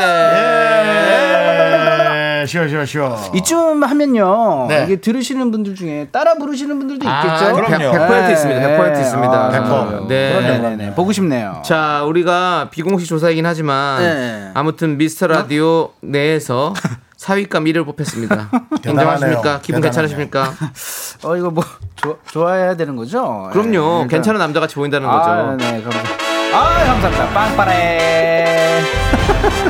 네 쉬어 쉬어 쉬어 이쯤 하면요 네. 이게 들으시는 분들 중에 따라 부르시는 분들도 있겠죠? 아, 그럼요. 100% 있습니다. 100% 있습니다. 아, 100%. 네. 네네 네. 보고 싶네요. 자, 우리가 비공식 조사이긴 하지만 네. 아무튼 미스터 라디오 내에서 (laughs) 사윗감 1위를 뽑혔습니다. (laughs) 인정하십니까? 기분 대단하네요. 괜찮으십니까? 어 이거 뭐 좋- 좋아해야 되는 거죠 그럼요. 네, 일단- 괜찮은 남자같이 보인다는 거죠. 아, 네, 감사합니다. 아, 감사합니다. 빵빠레. (laughs)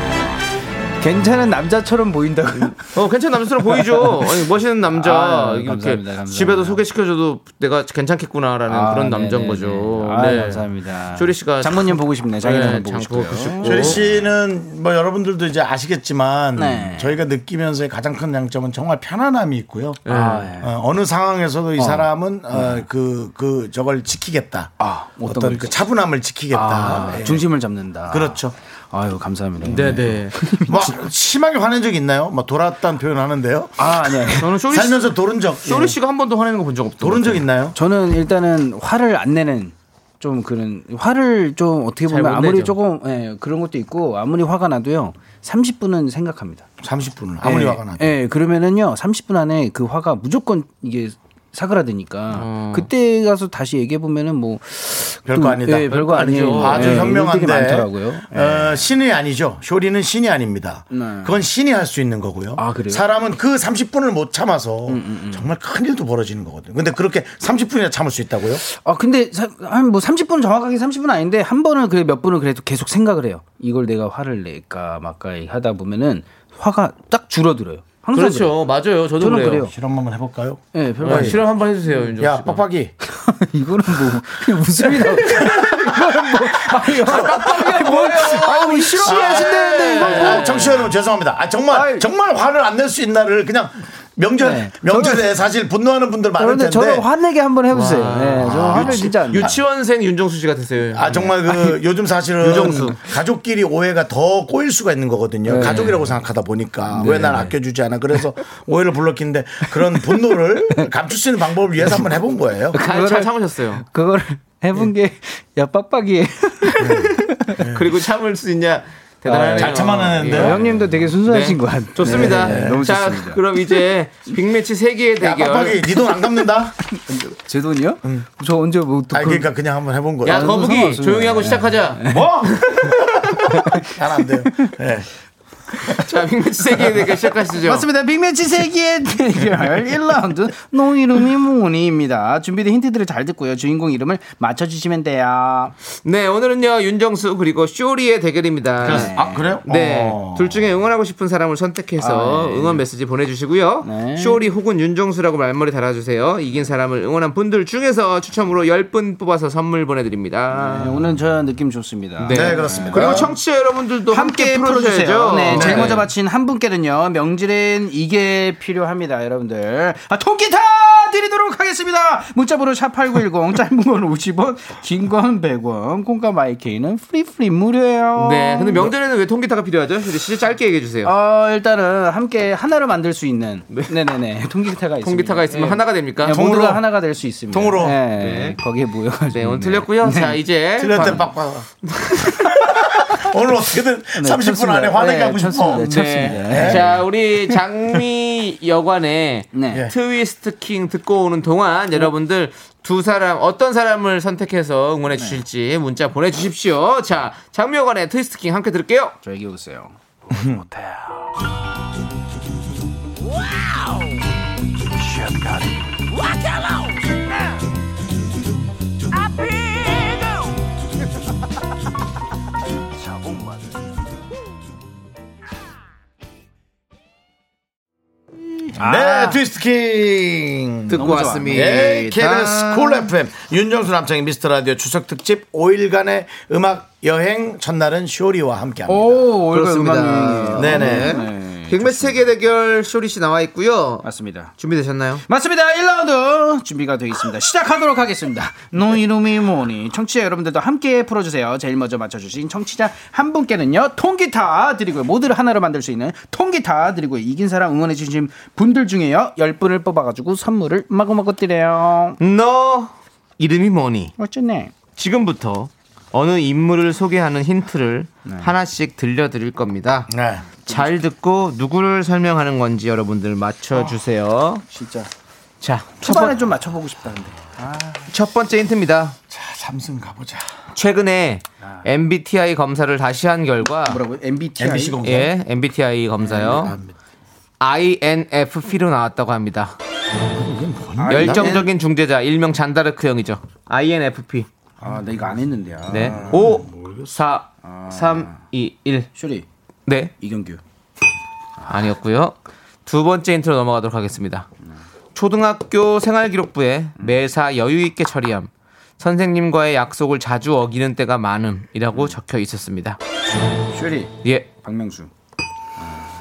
괜찮은 남자처럼 보인다고. 어, 괜찮은 남자처럼 보이죠? 아니, 멋있는 남자. 아, 이렇게 감사합니다, 감사합니다. 집에도 소개시켜줘도 내가 괜찮겠구나라는 아, 그런 네네네. 남자인 거죠. 아, 네. 감사합니다. 쇼리 씨가 장모님 보고 싶네. 자기 네, 장 보고 장 싶고요. 보고 싶고. 쇼리 씨는 뭐 여러분들도 이제 아시겠지만 네. 저희가 느끼면서의 가장 큰 장점은 정말 편안함이 있고요. 아, 예. 어, 느 상황에서도 이 사람은 어, 그, 그 저걸 지키겠다. 아, 어떤 어떤 걸그 차분함을 지키겠다. 아, 예. 중심을 잡는다. 그렇죠. 아유, 감사합니다. 네네. (laughs) 뭐 심하게 화낸 적 있나요? 뭐 돌았다는 표현 하는데요. 아, 네. (laughs) 저는 쇼리 씨, 살면서 돌은 적 쇼리 예. 씨가 한 번도 화내는 거 본적 돌은 것 적. 있나요? 저는 일단은 화를 안 내는 좀 그런 화를 좀 어떻게 보면 아무리 내죠. 조금 예, 그런 것도 있고 아무리 화가 나도요 30분은 생각합니다. 30분을 아무리 예, 화가 나도. 예, 그러면은요 30분 안에 그 화가 무조건 이게 사그라드니까 어. 그때 가서 다시 얘기해 보면은 뭐 별거 또, 아니다. 예, 별거 아니죠. 아니에요. 아주 예, 현명한데 많더라고요. 예. 어, 신이 아니죠. 쇼리는 신이 아닙니다. 네. 그건 신이 할 수 있는 거고요. 아, 그래요? 음, 사람은 그 30분을 못 참아서 정말 큰 일도 벌어지는 거거든요. 근데 그렇게 30분이나 참을 수 있다고요? 아 근데 한뭐 30분 정확하게 30분 아닌데 한 번은 그래 몇 분은 그래도 계속 생각을 해요. 이걸 내가 화를 낼까 말까 하다 보면은 화가 딱 줄어들어요. 항상 그렇죠. 맞아요. 저도 저는 그래요. 그래요. 실험 한번 해볼까요? 그래요. 예, 별거 네. 실험 한번 해주세요, 윤정 야, 씨가. 빡빡이. (laughs) 이거는 뭐 그냥 웃음이 나. 이거는 뭐 아니 빡빡이가 뭐예요? 아니 뭐 실험이 하신다는데 이거 뭐. 아, 정치 여러분 죄송합니다. 아, 정말 아이. 정말 화를 안 낼 수 있나를 그냥 명절 네. 명절에 사실 분노하는 분들 많을 그런데 텐데. 저를 화내게 한번 해보세요. 네, 저 화를 진짜 안. 유치원생 윤정수 씨 같으세요. 아 정말 그 요즘 사실은 유정수. 가족끼리 오해가 더 꼬일 수가 있는 거거든요. 네. 가족이라고 생각하다 보니까 왜 날 아껴주지 않아? 그래서 오해를 불렀긴데 그런 분노를 감출 수 있는 방법을 위해서 한번 해본 거예요. 잘, 잘 참으셨어요. 그걸 해본 게 야 빡빡이. (laughs) 그리고 참을 수 있냐? 대단하네요. 잘 참아내는데요. 예. 형님도 되게 순수하신 네. 것 같아요. 좋습니다. 네, 너무 자, 좋습니다. 그럼 이제 빅매치 세개의 야, 대결. 빡빡이, 니돈 안 갚는다? (laughs) 제 돈이요? 저 언제 뭐또 아, 그러니까 그냥 한번 해본 거야. 야, 거북이. 조용히 하고 시작하자. 뭐? (laughs) 난안 돼요. 네. 자, 빅매치 세개의 대결 시작하시죠. 맞습니다. 빅매치 세기의 대결 1라운드 너 이름이 뭐니입니다. 준비된 힌트들을 잘 듣고요. 주인공 이름을 맞춰주시면 돼요. 네, 오늘은요, 윤정수 그리고 쇼리의 대결입니다. 아, 그래요? 네. 어. 둘 중에 응원하고 싶은 사람을 선택해서 아, 네. 응원 메시지 보내주시고요. 네. 쇼리 혹은 윤정수라고 말머리 달아주세요. 이긴 사람을 응원한 분들 중에서 추첨으로 10분 뽑아서 선물 보내드립니다. 네, 오늘 저 느낌 좋습니다. 네, 그렇습니다. 그리고 청취자 여러분들도 함께, 함께 풀어주셔야죠. 풀어주세요. 네, 제일 네. 먼저 맞힌 한 분께는요, 명절엔 이게 필요합니다, 여러분들. 아, 통기타 드리도록 하겠습니다. 문자번호 샵8910, (laughs) 짧은 건 50원, 긴 건 100원, 콩과 마이케이는 free free 무료예요. 네, 근데 명절에는 왜 통기타가 필요하죠? 씨 짧게 얘기해 주세요. 어, 일단은 함께 하나로 만들 수 있는 네. 네네 통기타가 있습니다. 통기타가 있으면 네. 하나가 됩니까? 네, 통으로. 모두가 하나가 될 수 있습니다. 통으로. 네, 네. 거기에 모여가지고. 네, 오늘 틀렸고요. 자, 이제 틀렸대, 바- 빡빡. (laughs) (laughs) 오늘 어떻게든 네, 30분 쳤습니다. 안에 화내게 네, 하고 싶어. 쳤습니다. 쳤습니다. 네. 자, 우리 장미 (laughs) 여관의 네. 예. Twist King 듣고 오는 동안 여러분들 두 사람 어떤 사람을 선택해서 응원해 주실지 문자 보내 주십시오. 자, 장미 여관의 Twist King 함께 들을게요. 저에게 오세요. (laughs) 네, 트위스트 킹. 듣고. 왔습니다. 예, KBS 쿨 FM 윤정수 남창희 미스터 라디오 추석 특집 5일간의 음악 여행 첫날은 쇼리와 함께합니다. 오, 그렇습니다. 그렇습니다. 음악 여행이에요. 네네. 네. 빅매치 세기의 대결 쇼리 씨 나와 있고요. 맞습니다. 준비되셨나요? 맞습니다. 1라운드 준비가 되어 있습니다. 시작하도록 하겠습니다. 너 이름이 뭐니? 청취자 여러분들도 함께 풀어주세요. 제일 먼저 맞춰주신 청취자 한 분께는요, 통기타 드리고요. 모두를 하나로 만들 수 있는 통기타 드리고요. 이긴 사람 응원해주신 분들 중에요, 10분을 뽑아가지고 선물을 마구마구 드려요. 너 이름이 뭐니? 어쩌네. 지금부터 어느 인물을 소개하는 힌트를 하나씩 들려드릴 겁니다. 네. 잘 듣고 누구를 설명하는 건지 여러분들 맞춰주세요. 진짜. 자, 첫, 초반에 번, 좀 맞춰보고 싶다는데. 첫 번째 힌트입니다. 자, 삼승 가보자. 최근에 MBTI 검사를 다시 한 결과 뭐라고요? MBTI? MBC 검사. 예, MBTI 검사요. INFP로 나왔다고 합니다. 열정적인 중재자 일명 잔다르크 형이죠. INFP. 아, 나 이거 안 했는데. 아. 네. 5 4 3 2 1. 쇼리, 네. 이경규. 아니었고요. 두 번째 힌트로 넘어가도록 하겠습니다. 초등학교 생활기록부에 매사 여유 있게 처리함. 선생님과의 약속을 자주 어기는 때가 많음이라고 적혀 있었습니다. 쇼리, 예. 박명수.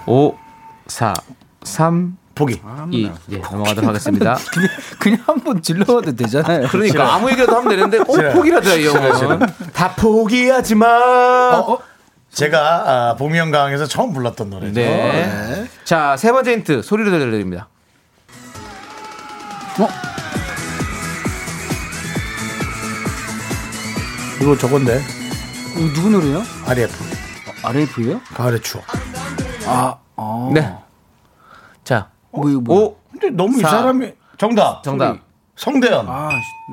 5 4 3 보기. 2 예, 넘어가도록 하겠습니다. (laughs) 그냥, 그냥 한번 질러봐도 되잖아요. (laughs) 그러니까 아무 얘기라도 하면 되는데 꼭 포기라도 이 형은. 다 포기하지 마. 어? 제가 아, 복면가왕에서 처음 불렀던 노래죠. 네. 자, 세 번째 힌트 소리로 들려드립니다. 어? 이거 저건데. 이거 누구 노래요? RF. RF요? 가을의 추억. 아, 아. 네. 자, 뭐, 이거 뭐. 5 근데 너무 이 사. 사람이 정답. 정답. 성대현. 아?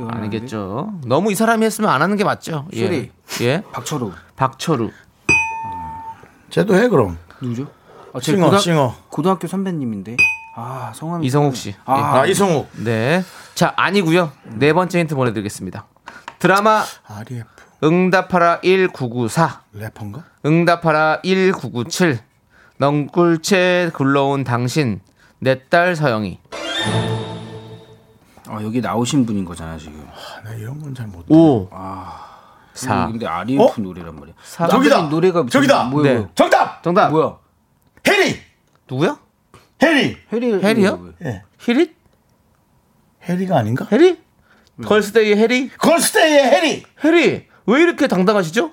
아니겠죠. 너무 이 사람이 했으면 안 하는 게 맞죠. 예. 예. 박철우. 박철우. 쟤도 해 그럼. 누구죠? 아, 제 싱어, 고등- 싱어. 고등학교 선배님인데. 아, 성함이. 이성욱 씨. 아, 아, 이성욱. 네. 자, 아니고요. 네 번째 힌트 보내 드리겠습니다. 드라마 RF. 응답하라 1994, 래퍼인가? 응답하라 1997, 넝굴채 굴러온 당신, 내 딸 서영이. 아, 여기 나오신 분인 거잖아, 지금. 아, 나 이런 건 잘 못. 5, 아. 4. 근데 RF 어? 노래란 말이야. 사- 저기다. 노래가 저기다. 뭐야? 네. 뭐야? 정답. 정답. 뭐야? 해리. 누구야? 해리. 해리 해리요? 예. 히릿? 해리가 아닌가? 해리? 걸스데이 해리? 걸스데이의 해리. 해리! 왜 이렇게 당당하시죠?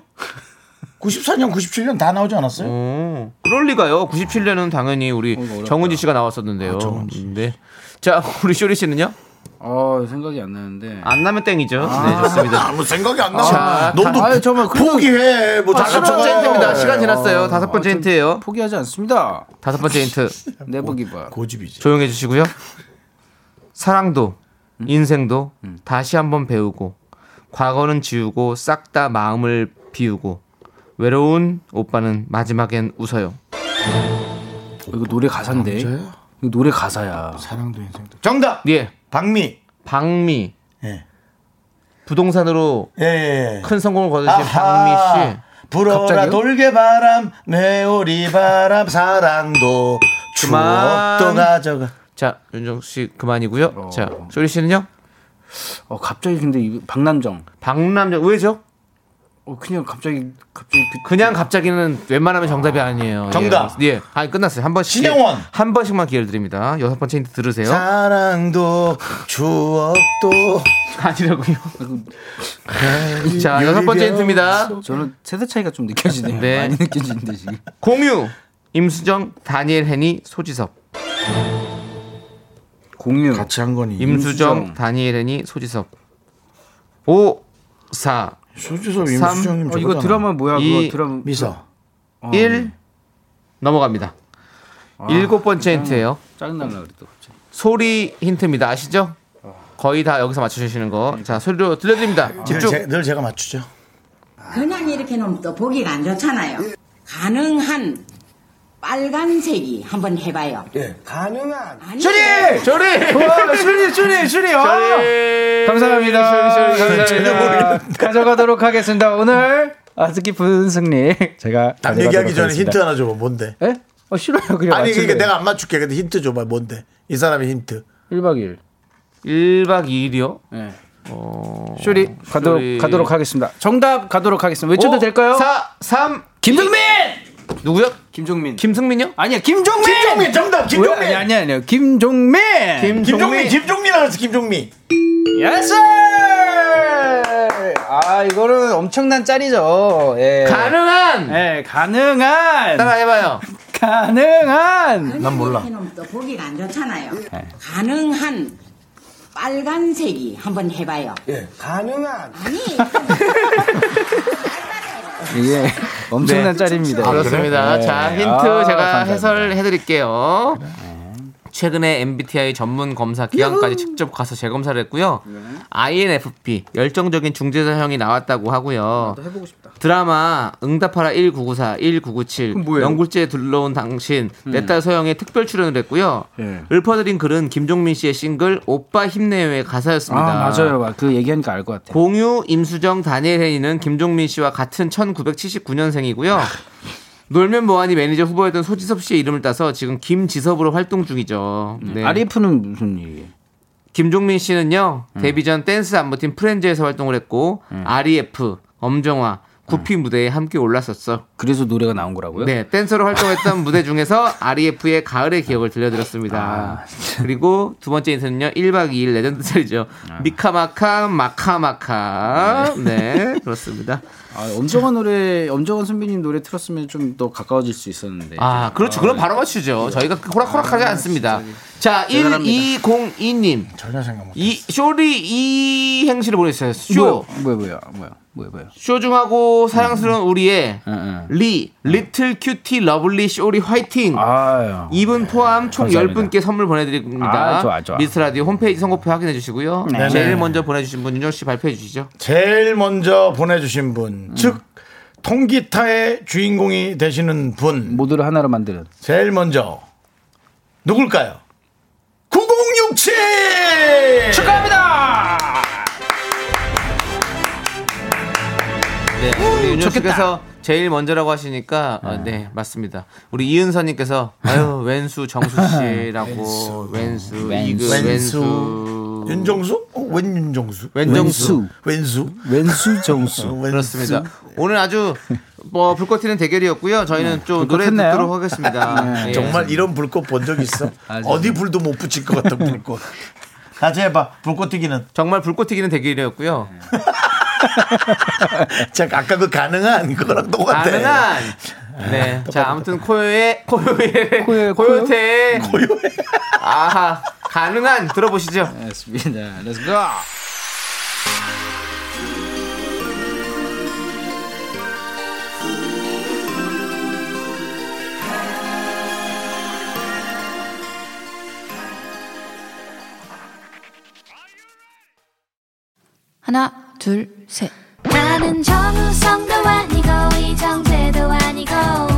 94년, 97년 다 나오지 않았어요? 어, 그럴 리가요. 97년은 당연히 우리 정은지 씨가 나왔었는데요. 네. 자, (laughs) 우리 쇼리 씨는요? 어 생각이 안 나는데. 안 나면 땡이죠. 네, 좋습니다. 아무 생각이 안 자, 나. 너도 아유, 정말 포기해. 뭐 다섯 다섯 번째 힌트입니다. 번 시간 지났어요. 다섯 번째 힌트예요. 포기하지 않습니다. 다섯 번째 힌트. (laughs) 내보기 봐. 고집이지. 조용해 주시고요. 사랑도 인생도 다시 한번 배우고 과거는 지우고 싹 다 마음을 비우고 외로운 오빠는 마지막엔 웃어요. 이거 노래 가사인데. 이거 노래 가사야. 사랑도 인생도. 정답. 예. 박미. 박미 예. 부동산으로 예, 예. 예. 큰 성공을 거두신 박미. 씨. 불어라 갑자기요? 돌게 바람 메오리 바람 사랑도 그만. 추억도 가져가. 자, 윤정 씨 그만이고요. 자, 쇼리 씨는요? 어 갑자기 근데 이 박남정. 박남정 왜죠? 어 그냥 갑자기 갑자기 그, 그냥 갑자기는 웬만하면 정답이 아니에요. 정답. 예. 예. 아니 끝났어요. 한 번씩. 신영원. 기회- 한 번씩만 기회를 드립니다. 여섯 번째 힌트 들으세요. 사랑도 추억도 아니라고요. (laughs) 자, 여섯 번째 힌트입니다. 저는 세대 차이가 좀 느껴지네요. 네. 많이 느껴지는데 지금. 공유. 임수정, 다니엘 헤니, 소지섭. 공유. 같이 한 거니. 임수정, 임수정. 다니엘 헤니, 소지섭. 5 4 소주섭 삼. 임수정님 어, 이거 드라마 뭐야? 이- 그거 드라마 미서. 어, 1 넘어갑니다. 일곱 번째 힌트예요. 짜증나려 그랬다. 갑자기. 소리 힌트입니다. 아시죠? 거의 다 여기서 맞춰주시는 거. 자, 소리로 들려드립니다. 늘, 집중. 제, 늘 제가 맞추죠. 그냥 이렇게 놓으면 또 보기가 안 좋잖아요. 가능한 빨간색이 한번 해봐요. 예. 가능한. 조리! 와, 쇼리, 쇼리, 쇼리. 와. 조리! 감사합니다. 쇼리, 쇼리, 전혀 감사합니다. 가져가도록 하겠습니다. 오늘 아주 깊은 승리. 제가 남 가져가도록 얘기하기 전에 하겠습니다. 힌트 하나 줘봐. 뭔데? 예? 어, 싫어요. 그냥 아니. 그러니까 내가 안 맞출게. 근데 힌트 줘봐. 뭔데? 이 사람의 힌트. 1박 2일. 1박 2일이요? 네. 어... 쇼리 가도록. 가도록 하겠습니다. 정답 가도록 하겠습니다. 외쳐도 될까요? 4, 3, 김종민! 누구요? 김종민. 김승민요? 아니야, 김종민! 김종민 정답. 김종민. 왜? 아니, 아니, 아니요. 김종민! 김종민. 김종민 알았어. 김종민. Yes! 아, 이거는 엄청난 짤이죠. 예. 가능한! 예, 가능한! 따라 해봐요. (laughs) 가능한! 난 몰라. 보기가 안 좋잖아요. 네. 가능한 빨간색이 한번 해봐요. 예. 가능한. 아니, (laughs) 이게 엄청난 짤입니다. 그렇습니다. 네. 자, 힌트 아, 제가 감사합니다. 해설해 드릴게요. 최근에 MBTI 전문 검사 기관까지 직접 가서 재검사를 했고요. INFP 열정적인 중재자형이 나왔다고 하고요. 해보고 싶다. 드라마 응답하라 1994, 1997, 그건 뭐예요? 영굴제에 둘러온 당신, 내딸 소영에 특별 출연을 했고요. 예. 읊어드린 글은 김종민 씨의 싱글 오빠 힘내요의 가사였습니다. 아, 맞아요. 그 얘기하니까 알 것 같아요. 공유, 임수정, 다니엘 헤니는 김종민 씨와 같은 1979년생이고요. 놀면 뭐하니 매니저 후보였던 소지섭 씨의 이름을 따서 지금 김지섭으로 활동 중이죠. 네. REF는 무슨 일이에요? 김종민 씨는요 데뷔 전 댄스 안무팀 프렌즈에서 활동을 했고 REF, 엄정화, 구피 무대에 함께 올랐었어. 그래서 노래가 나온 거라고요? 네, 댄서로 활동했던 무대 중에서 REF의 가을의 기억을 들려드렸습니다. 그리고 두 번째 힌트는요 1박 2일 레전드 짤이죠. 미카마카 마카마카. 네, 그렇습니다. 아, 엄정화 노래, 엄정화 선배님 노래 틀었으면 좀 더 가까워질 수 있었는데. 아, 그렇죠. 그럼 바로 맞추죠. 저희가 호락호락하지 않습니다. 자, 대단합니다. 1202님. 전혀 생각 못. 이 쇼리 이행시를 보냈어요. 쇼. 뭐야, 뭐야, 뭐야, 뭐야, 뭐야. 쇼중하고 사랑스러운 우리의 응, 응. 리 little cutie lovely 쇼리 화이팅. 아유. 이분 포함 총 감사합니다. 10분께 선물 보내드립니다. 아, 좋아, 좋아. 미스 라디오 홈페이지 선고표 확인해 주시고요. 네. 제일 네. 먼저 보내주신 분 윤정 씨 발표해 주시죠. 제일 먼저 보내주신 분, 즉 통기타의 주인공이 되시는 분, 모두를 하나로 만드는. 제일 먼저 누굴까요? 9067 축하합니다! 네, 우리 윤정 씨께서 제일 먼저라고 하시니까 아, 네 맞습니다. 우리 이은서님께서 아유 (laughs) 왼수 정수 씨라고 왼수 이그 왼수. 왼수 윤정수? 어, 웬 윤정수? 왼정수 왼수? 왼수 정수. 어, 왼수. 그렇습니다. 오늘 아주 뭐 불꽃 튀는 대결이었고요. 저희는 좀 노래 튀네요. 듣도록 하겠습니다. 네. 예. 정말 이런 불꽃 본 적 있어? (laughs) 어디 불도 못 붙일 것 같은 불꽃. 같이 해봐. 불꽃 튀기는. 정말 불꽃 튀기는 대결이었고요. (laughs) 자, 아까 그 가능한 그거랑 똑같아. 가능한 네. 자, 아무튼 코요의 코요의 코요의 코요태 고요해. 아하 가능한 들어보시죠. 알겠습니다. Let's go. 하나, 둘, 셋. 나는 정우성도 아니고 이정재도 아니고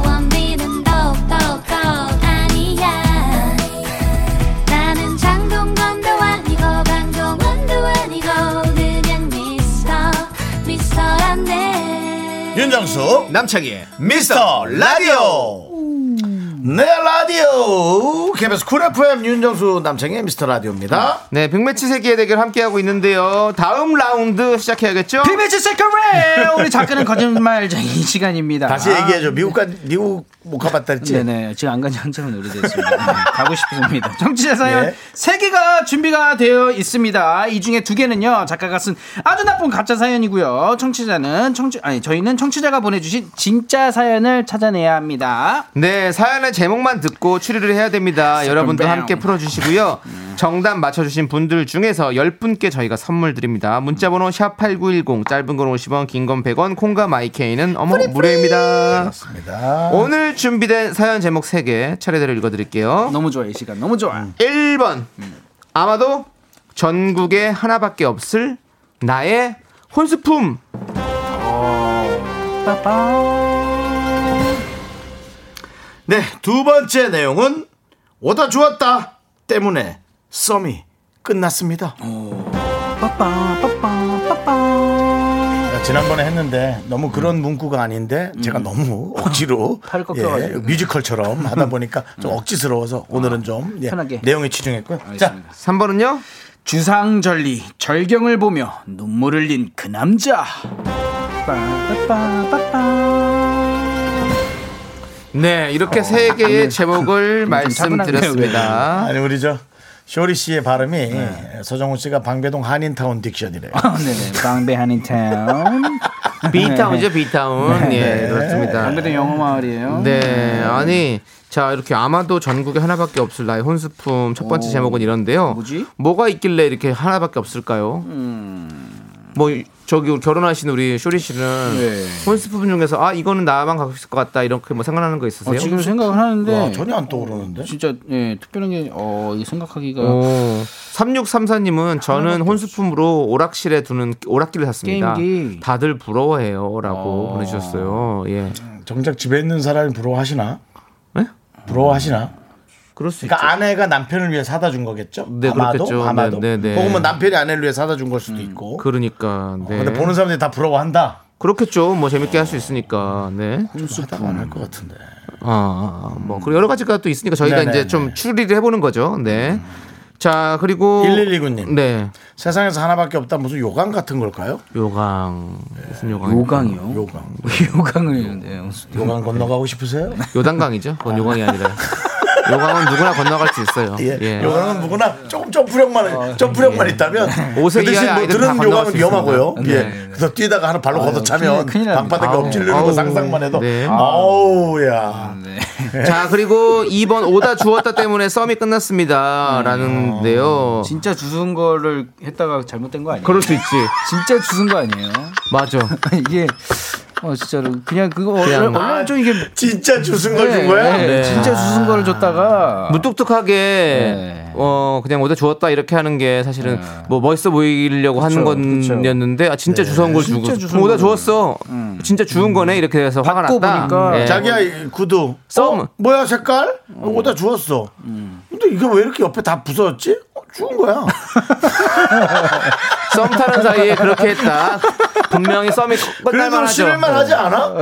윤정수 남창희의 미스터 라디오 네 라디오 KBS 쿨 FM 윤정수 남창희의 미스터 라디오입니다 네, 빅매치 세기의 대결 함께하고 있는데요. 다음 라운드 시작해야겠죠? 비매치 세컨레 우리 작가는 거짓말쟁이 (laughs) 시간입니다. 다시 얘기해줘 미국까 미국 못 가봤다 했지 네네 지금 안 간지 한참은 오래됐습니다. 네, 가고 싶습니다. 정치자 사연 예. 세 개가 준비가 되어 있습니다. 이 중에 두 개는요 작가가 쓴 아주 나쁜 가짜 사연이고요. 청취자는 청취 아니 저희는 청취자가 보내주신 진짜 사연을 찾아내야 합니다. 네, 사연의 제목만 듣고 추리를 해야 됩니다. 여러분도 함께 풀어주시고요. 정답 맞춰주신 분들 중에서 10분께 저희가 선물 드립니다. 문자번호 샵8910, 짧은 건 50원, 긴 건 100원, 콩과 마이케이는 어머 무료입니다. 그렇습니다 오늘 준비된 사연 제목 3개 차례대로 읽어드릴게요. 너무 좋아 이 시간 너무 좋아. 1번. 아마도 전국에 하나밖에 없을 나의 혼수품. 네 두 번째 내용은 오다 주었다 때문에 썸이 끝났습니다 아, 지난번에 했는데 너무 그런 문구가 아닌데 제가 너무 억지로 (laughs) 예, 꺾여가지고. 뮤지컬처럼 하다 보니까 좀 억지스러워서 오늘은 좀 예, 편하게. 내용에 치중했고요. 자, 알겠습니다. 3번은요? 주상절리 절경을 보며 눈물을 흘린 그 남자. 네, 이렇게 세 개의 제목을 말씀드렸습니다. 아니 우리 저 쇼리 씨의 발음이 서정훈 씨가 방배동 한인타운 딕션이래요. 네네 방배 한인타운. (laughs) 비타운이죠, 비타운. 예, 그렇습니다. 방배동 영어 마을이에요. 네, 아니, 자, 이렇게 아마도 전국에 하나밖에 없을 나의 혼수품 첫 번째 제목은 이런데요. 뭐지? 뭐가 있길래 이렇게 하나밖에 없을까요? 뭐, 저기 결혼하신 우리 쇼리 씨는 네. 혼수품 중에서 아, 이거는 나만 갖고 있을 것 같다. 이렇게 뭐 생각나는 거 있으세요? 어, 지금 생각을 하는데 와, 전혀 안 떠오르는데. 진짜 예 특별한 게 어, 생각하기가 오, 3634님은 저는 혼수품으로 오락실에 두는 오락기를 샀습니다. 게임기. 다들 부러워해요. 라고 어. 보내주셨어요. 예. 정작 집에 있는 사람이 부러워하시나? 네? 부러워하시나? 그럴 수 그러니까 있죠. 아내가 남편을 위해 사다 준 거겠죠? 네, 아마도 그렇겠죠. 아마도. 네, 네, 네. 혹은 뭐 남편이 아내를 위해 사다 준 걸 수도 있고. 그러니까. 네. 근데 보는 사람들이 다 부러워한다. 그렇겠죠. 뭐 재밌게 할 수 있으니까. 네. 하다가 안할 것 같은데. 아, 뭐 그리고 여러 가지가 또 있으니까 저희가 네네네. 이제 좀 추리를 해보는 거죠. 네. 자 그리고 1129님. 네. 세상에서 하나밖에 없다 무슨 요강 같은 걸까요? 요강 무슨 요강? 요강이요. 요강. (laughs) 요강을 네. 요강 건너가고 싶으세요? 요단강이죠. 그건 요강이 아니라. (laughs) 요강은 누구나 건너갈 수 있어요. 예. 예. 요강은 누구나 조금 점프력만 점프력만 있다면 오세 그 대신 뭐 들은 요강은 수 위험하고요. 있습니다. 예. 네, 네. 그래서 뛰다가 하나 발로 걷어차면 큰일 납니다. 방바닥에 엎질르는 거. 상상만 해도 네. 아우야. 자 그리고 2번 오다 주었다 때문에 썸이 끝났습니다. 라는데요. 진짜 주순 거를 했다가 잘못된 거 아니에요? 그럴 수 있지. 진짜 주순 거 아니에요? 맞아. (laughs) 이게 어 진짜로 그냥 그거 그냥 원래 원래 좀 이게 진짜 주승 걸준 네, 거야? 네, 네. 진짜 주순 거를 줬다가 무뚝뚝하게 네. 어 그냥 오다 주었다 이렇게 하는 게 사실은 뭐 멋있어 보이려고 하는 그쵸. 건이었는데 아 진짜 주워온 걸 주고 주워온 그럼 오다 거를. 주었어 진짜 주운 거네 이렇게 해서 화가 났다 보니까 예. 자기야 이 구두 썸. 어? 뭐야 색깔? 어, 오다 주웠어. 근데 이게 왜 이렇게 옆에 다 부서졌지? 어, 주운 거야. (laughs) 썸 타는 사이에 그렇게 했다 분명히 썸이 그래도 끝날만 하죠 실을만 하지 않아?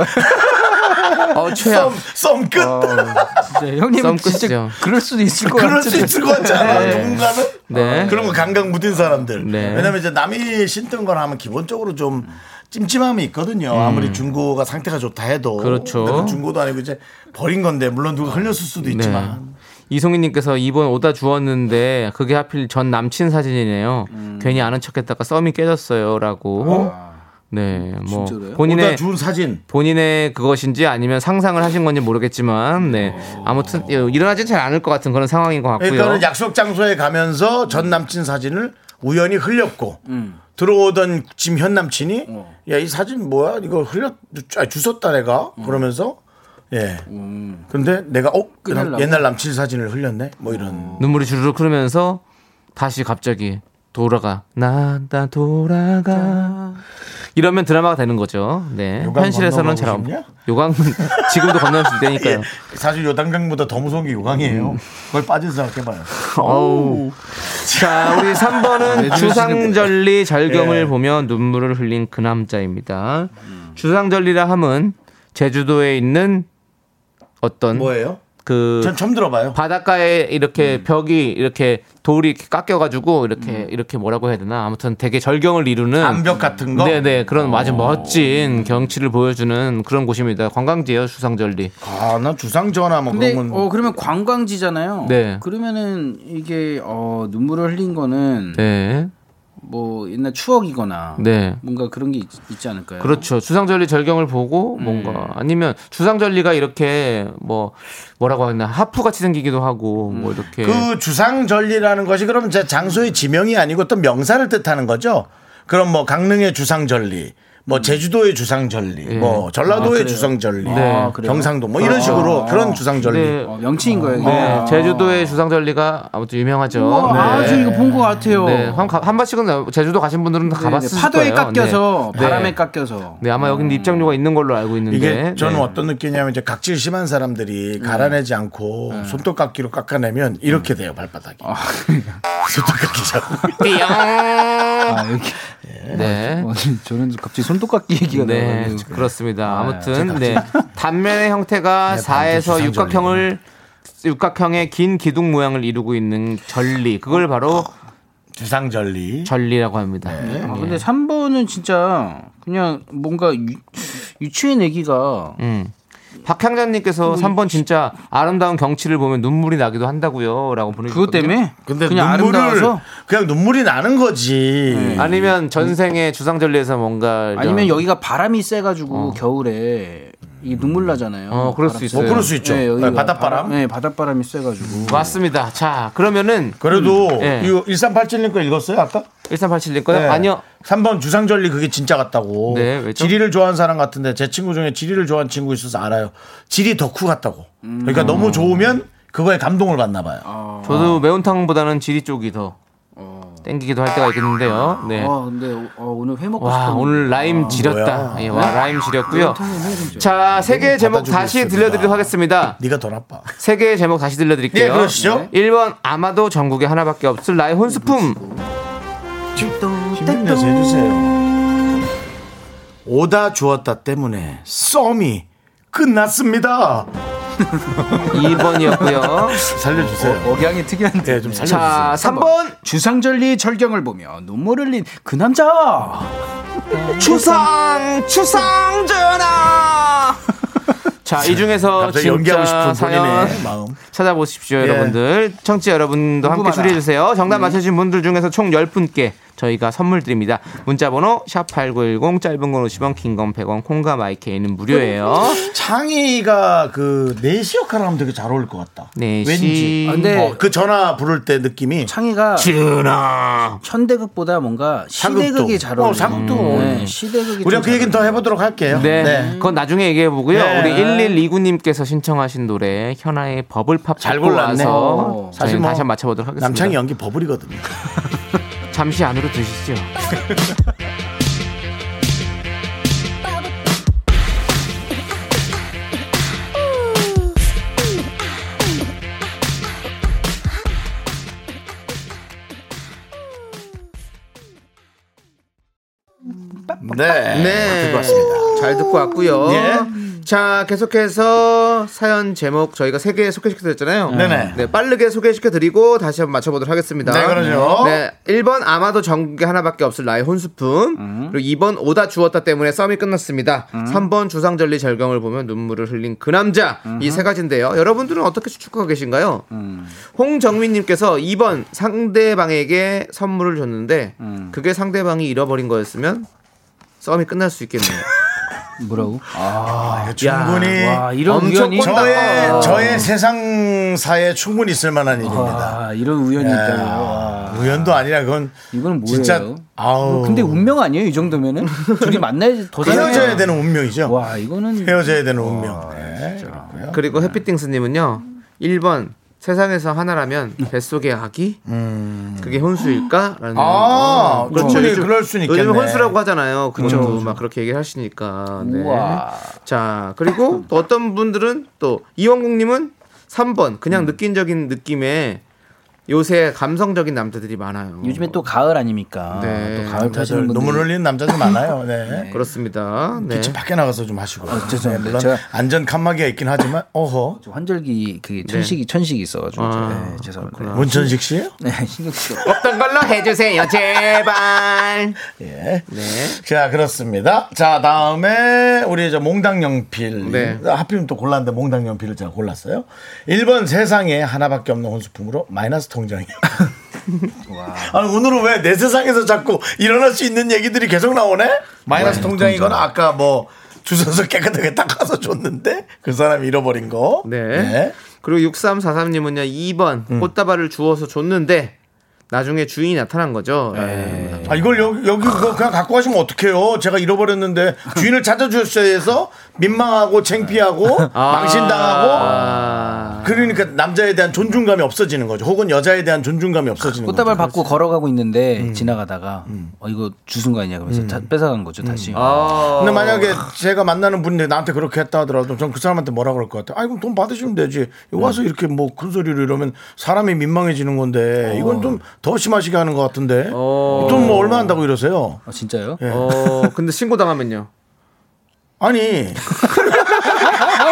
어 최악 썸, 썸 끝. 진짜 형님은 썸 진짜 끝이죠. 그럴 수도 있을 것 그럴 같은데 수 있을 것 같지 않아? 네. 누군가는? 네. 어, 그런 거 감각 무딘 사람들. 네. 왜냐면 이제 남이 신던 걸 하면 기본적으로 좀 찜찜함이 있거든요. 아무리 중고가 상태가 좋다 해도. 음. 그렇죠. 그 중고도 아니고 이제 버린 건데 물론 누가 흘렸을 수도 있지만. 이송희님께서 이번 오다 주었는데 그게 하필 전 남친 사진이네요. 음. 괜히 아는 척했다가 썸이 깨졌어요라고. 네, 뭐 진짜로요? 본인의 좋은 사진. 본인의 그것인지 아니면 상상을 하신 건지 모르겠지만, 네. 아무튼 예, 일어나진 잘 않을 것 같은 그런 상황인 것 같고요. 그러니까는 약속 장소에 가면서 전 남친 사진을 우연히 흘렸고 들어오던 지금 현 남친이 야이 사진 뭐야? 이거 흘렸 아, 주웠다 내가? 그러면서 예 근데 내가 어 끝내려고? 옛날 남친 사진을 흘렸네 뭐 이런 눈물이 주르륵 흐르면서 다시 갑자기 돌아가 나 나 돌아가 이러면 드라마가 되는 거죠. 네 현실에서는 잘. 싶냐? 요강 (laughs) 지금도 건널 수 있다니까요. 예, 사실 요단강보다 더 무서운 게 요강이에요 그걸 빠진 생각해봐요 (laughs) 어우. 자, 우리 3번은 주상절리 절경을 예. 보며 눈물을 흘린 그 남자입니다. 주상절리라 함은 제주도에 있는 어떤 뭐예요? 그 전 처음 들어봐요 바닷가에 이렇게 음. 벽이 이렇게 돌이 이렇게 깎여가지고 이렇게 이렇게 뭐라고 해야 되나 아무튼 되게 절경을 이루는 암벽 같은 거? 네네 그런 아주 어. 멋진 경치를 보여주는 그런 곳입니다. 관광지예요 주상절리. 아나 주상전화 뭐 근데 그러면 어 그러면 관광지잖아요. 네. 그러면은 이게 어 눈물을 흘린 거는 네. 뭐 옛날 추억이거나 네. 뭔가 그런 게 있, 지 않을까요? 그렇죠. 주상절리 절경을 보고 음. 뭔가 아니면 주상절리가 이렇게 뭐 뭐라고 하나 하프 같이 생기기도 하고 뭐 음. 이렇게 그 주상절리라는 것이 그럼 제 장소의 지명이 아니고 또 명사를 뜻하는 거죠. 그럼 뭐 강릉의 주상절리, 뭐 제주도의 주상절리, 뭐 전라도의 아? 주상절리, 아, 그래요? 경상도 뭐 이런 식으로 그런 주상절리. 네. 어, 명칭인 거예요. 네, 아. 제주도의 주상절리가 아무튼 유명하죠. 우와, 네. 아저 이거 본 것 같아요. 네, 한, 가- 한 번씩은 제주도 가신 분들은 다 네, 가봤을 네, 파도에 거예요. 깎여서 네. 바람에 네. 깎여서. 네, 아마 여기는 입장료가 있는 걸로 알고 있는데. 이게 저는 네. 어떤 느낌이냐면 이제 각질 심한 사람들이 갈아내지 않고 손톱깎이로 깎아내면 이렇게 돼요 발바닥이. 손톱깎이 자꾸. 띠용. 아, (laughs) 여기. 네. 어, 저는 갑자기 손톱깎이 얘기가 네, 나와가지고. 그렇습니다. 아, 아무튼 네 (laughs) 단면의 형태가 네, 4에서 반대 육각형을 육각형의 긴 기둥 모양을 이루고 있는 절리 그걸 바로 주상절리. 절리라고 합니다. 아, 근데 3번은 진짜 그냥 뭔가 유, 유치원 애기가 음. 박향자님께서 3번 진짜 아름다운 경치를 보면 눈물이 나기도 한다고요라고 보내주셨거든요. 그것 때문에? 근데 그냥 눈물을 아름다워서? 그냥 눈물이 나는 거지. 아니면 전생에 주상절리에서 뭔가 아니면 여기가 바람이 세가지고 겨울에 이 눈물 나잖아요. 어, 그럴 수 있어요. 뭐 그럴 수 있죠. 네, 네, 바닷바람. 네, 바닷바람이 세가지고. 맞습니다. 자 그러면은 그래도 네. 이거 1387님 거 읽었어요 아까? 1387님 거요? 네. 아니요. 3번 주상절리 그게 진짜 같다고. 네, 왜죠? 지리를 좋아하는 사람 같은데 제 친구 중에 지리를 좋아하는 친구 있어서 알아요. 지리 덕후 같다고. 그러니까 너무 좋으면 그거에 감동을 받나 봐요. 저도 매운탕보다는 지리 쪽이 더 땡기기도 할 때가 있겠는데요. 네. 아 근데 어, 오늘 회 먹고 와 싶었는데. 오늘 라임 지렸다. 뭐야. 예, 와 라임 지렸고요. 좀. 자, 세 개의 제목 받아주고 다시 있습니다. 들려드리도록 하겠습니다. 네가 더 나빠. 세 개의 제목 다시 들려드릴게요. 네, 그러시죠. 1번 아마도 전국에 하나밖에 없을 나의 혼수품. 힘내서 해주세요. 오다 주었다 때문에 썸이 끝났습니다. 2번이었고요. 살려주세요. 억양이 특이한데. 네, 좀 살려주세요. 자, 3번 주상절리 절경을 보며 눈물 흘린 그 남자. 추상 추상 전화. 자, 이 중에서 진짜 사연 마음. 찾아보십시오, 예. 여러분들. 청취자 여러분도 함께 궁금하다. 추리해 주세요. 정답 맞춰주신 분들 중에서 총 10분께 저희가 선물 드립니다. 문자 번호 샵8910 짧은 건 50원, 긴 건 100원, 콩과 마이케이는 무료예요. 창희가 그 내시 역할을 하면 되게 잘 어울릴 것 같다. 내시. 왠지. 아, 근데 어, 그 전화 부를 때 느낌이 창희가 준아. 현대극보다 뭔가. 시대극이 잘 어, 어울려. 사극도. 네, 시대극이. 우리가 좀그잘 얘기는 더. 해보도록 할게요. 네. 그건 나중에 얘기해 보고요. 네. 우리 1129님께서 신청하신 노래 현아의 버블팝 잘 어. 저희 사실 뭐 다시 한번 맞춰보도록 하겠습니다. 남창희 연기 버블이거든요. (laughs) 잠시 안으로 드시죠. 네. 네. 듣고 왔습니다. 잘 듣고 왔고요. 예. 자, 계속해서 사연 제목 저희가 세 개 소개시켜드렸잖아요. 네네. 네, 빠르게 소개시켜드리고 다시 한번 맞춰보도록 하겠습니다. 네, 그러죠. 네, 1번 아마도 전국에 하나밖에 없을 나의 혼수품. 그리고 2번 오다 주었다 때문에 썸이 끝났습니다. 3번 주상절리 절경을 보면 눈물을 흘린 그 남자. 이세 가지인데요. 여러분들은 어떻게 추측하고 계신가요? 홍정민님께서 2번 상대방에게 선물을 줬는데 그게 상대방이 잃어버린 거였으면 썸이 끝날 수 있겠네요. (laughs) 뭐라고? 아, 충분히 와, 이런 엄청 우연이 저의 아. 저의 세상사에 충분히 있을 만한 일입니다. 아, 이런 우연이 예. 와. 우연도 아니라 그건 이건 뭐예요? 진짜 아우. 뭐, 근데 운명 아니에요? 이 정도면은 둘이 만나야지 더 (laughs) 헤어져야. 되는 운명이죠. 와, 이거는 헤어져야 되는 운명. 네, 그렇고요. 그리고 해피띵스님은요. 1번 세상에서 하나라면 뱃속의 아기? 그게 혼수일까?라는. 아, 충분히 요즘- 그럴 수는 있겠네. 요즘 혼수라고 하잖아요. 그것도 막 그렇게 얘기를 하시니까. 네. 우와. 자 그리고 또 어떤 분들은 또 이원국 님은 3번 그냥 느낀적인 느낌에 요새 감성적인 남자들이 많아요. 요즘에 또 가을 아닙니까? 네. 또 가을 타시는 분들 눈물 흘리는 남자들 많아요. 네. (laughs) 그렇습니다. 네. 빛이 밖에 나가서 좀 하시고. 어, 죄송합니다. 네, 물론 제가- 안전 칸막이가 있긴 하지만 어허. 저 환절기 그 천식이 천식이 있어가지고 아, 네, 죄송합니다. 문천식 씨요? 네, 신경 쓰. 없던 걸로 해주세요, 제발. 예. 네. 자, 그렇습니다. 자, 다음에 우리 저 몽당연필. 네. 하필이면 또 골랐는데 몽당연필을 제가 골랐어요. 1번 세상에 하나밖에 없는 혼수품으로 마이너스 통장이요. (laughs) 아니, 오늘은 왜 내 세상에서 자꾸 일어날 수 있는 얘기들이 계속 나오네? 마이너스 통장이거나 아까 뭐 주소서 깨끗하게 닦아서 줬는데 그 사람이 잃어버린 거. 네. 그리고 6343님은요, 2번 음. 꽃다발을 주워서 줬는데 나중에 주인이 나타난 거죠. 네. 아, 이걸 여기, 여기 그거 그냥 갖고 가시면 어떡해요? 제가 잃어버렸는데 주인을 찾아주셔야 해서 민망하고 창피하고 (laughs) 망신당하고 아. 그러니까 남자에 대한 존중감이 없어지는 거죠. 혹은 여자에 대한 존중감이 없어지는 꽃다발 거죠. 받고 걸어가고 있는데 지나가다가 어 이거 주순 거 아니냐 그러면서 다 뺏어간 거죠 다시. 아. 근데 만약에 제가 만나는 분이 나한테 그렇게 했다 하더라도 전 그 사람한테 뭐라 그럴 것 같아요. 아이고 돈 받으시면 되지. 와서 이렇게 뭐 큰 소리로 이러면 사람이 민망해지는 건데 이건 좀 더 심하시게 하는 것 같은데 어. 돈뭐 얼마 한다고 이러세요? 아, 진짜요? 예. 어, 근데 신고 당하면요. 아니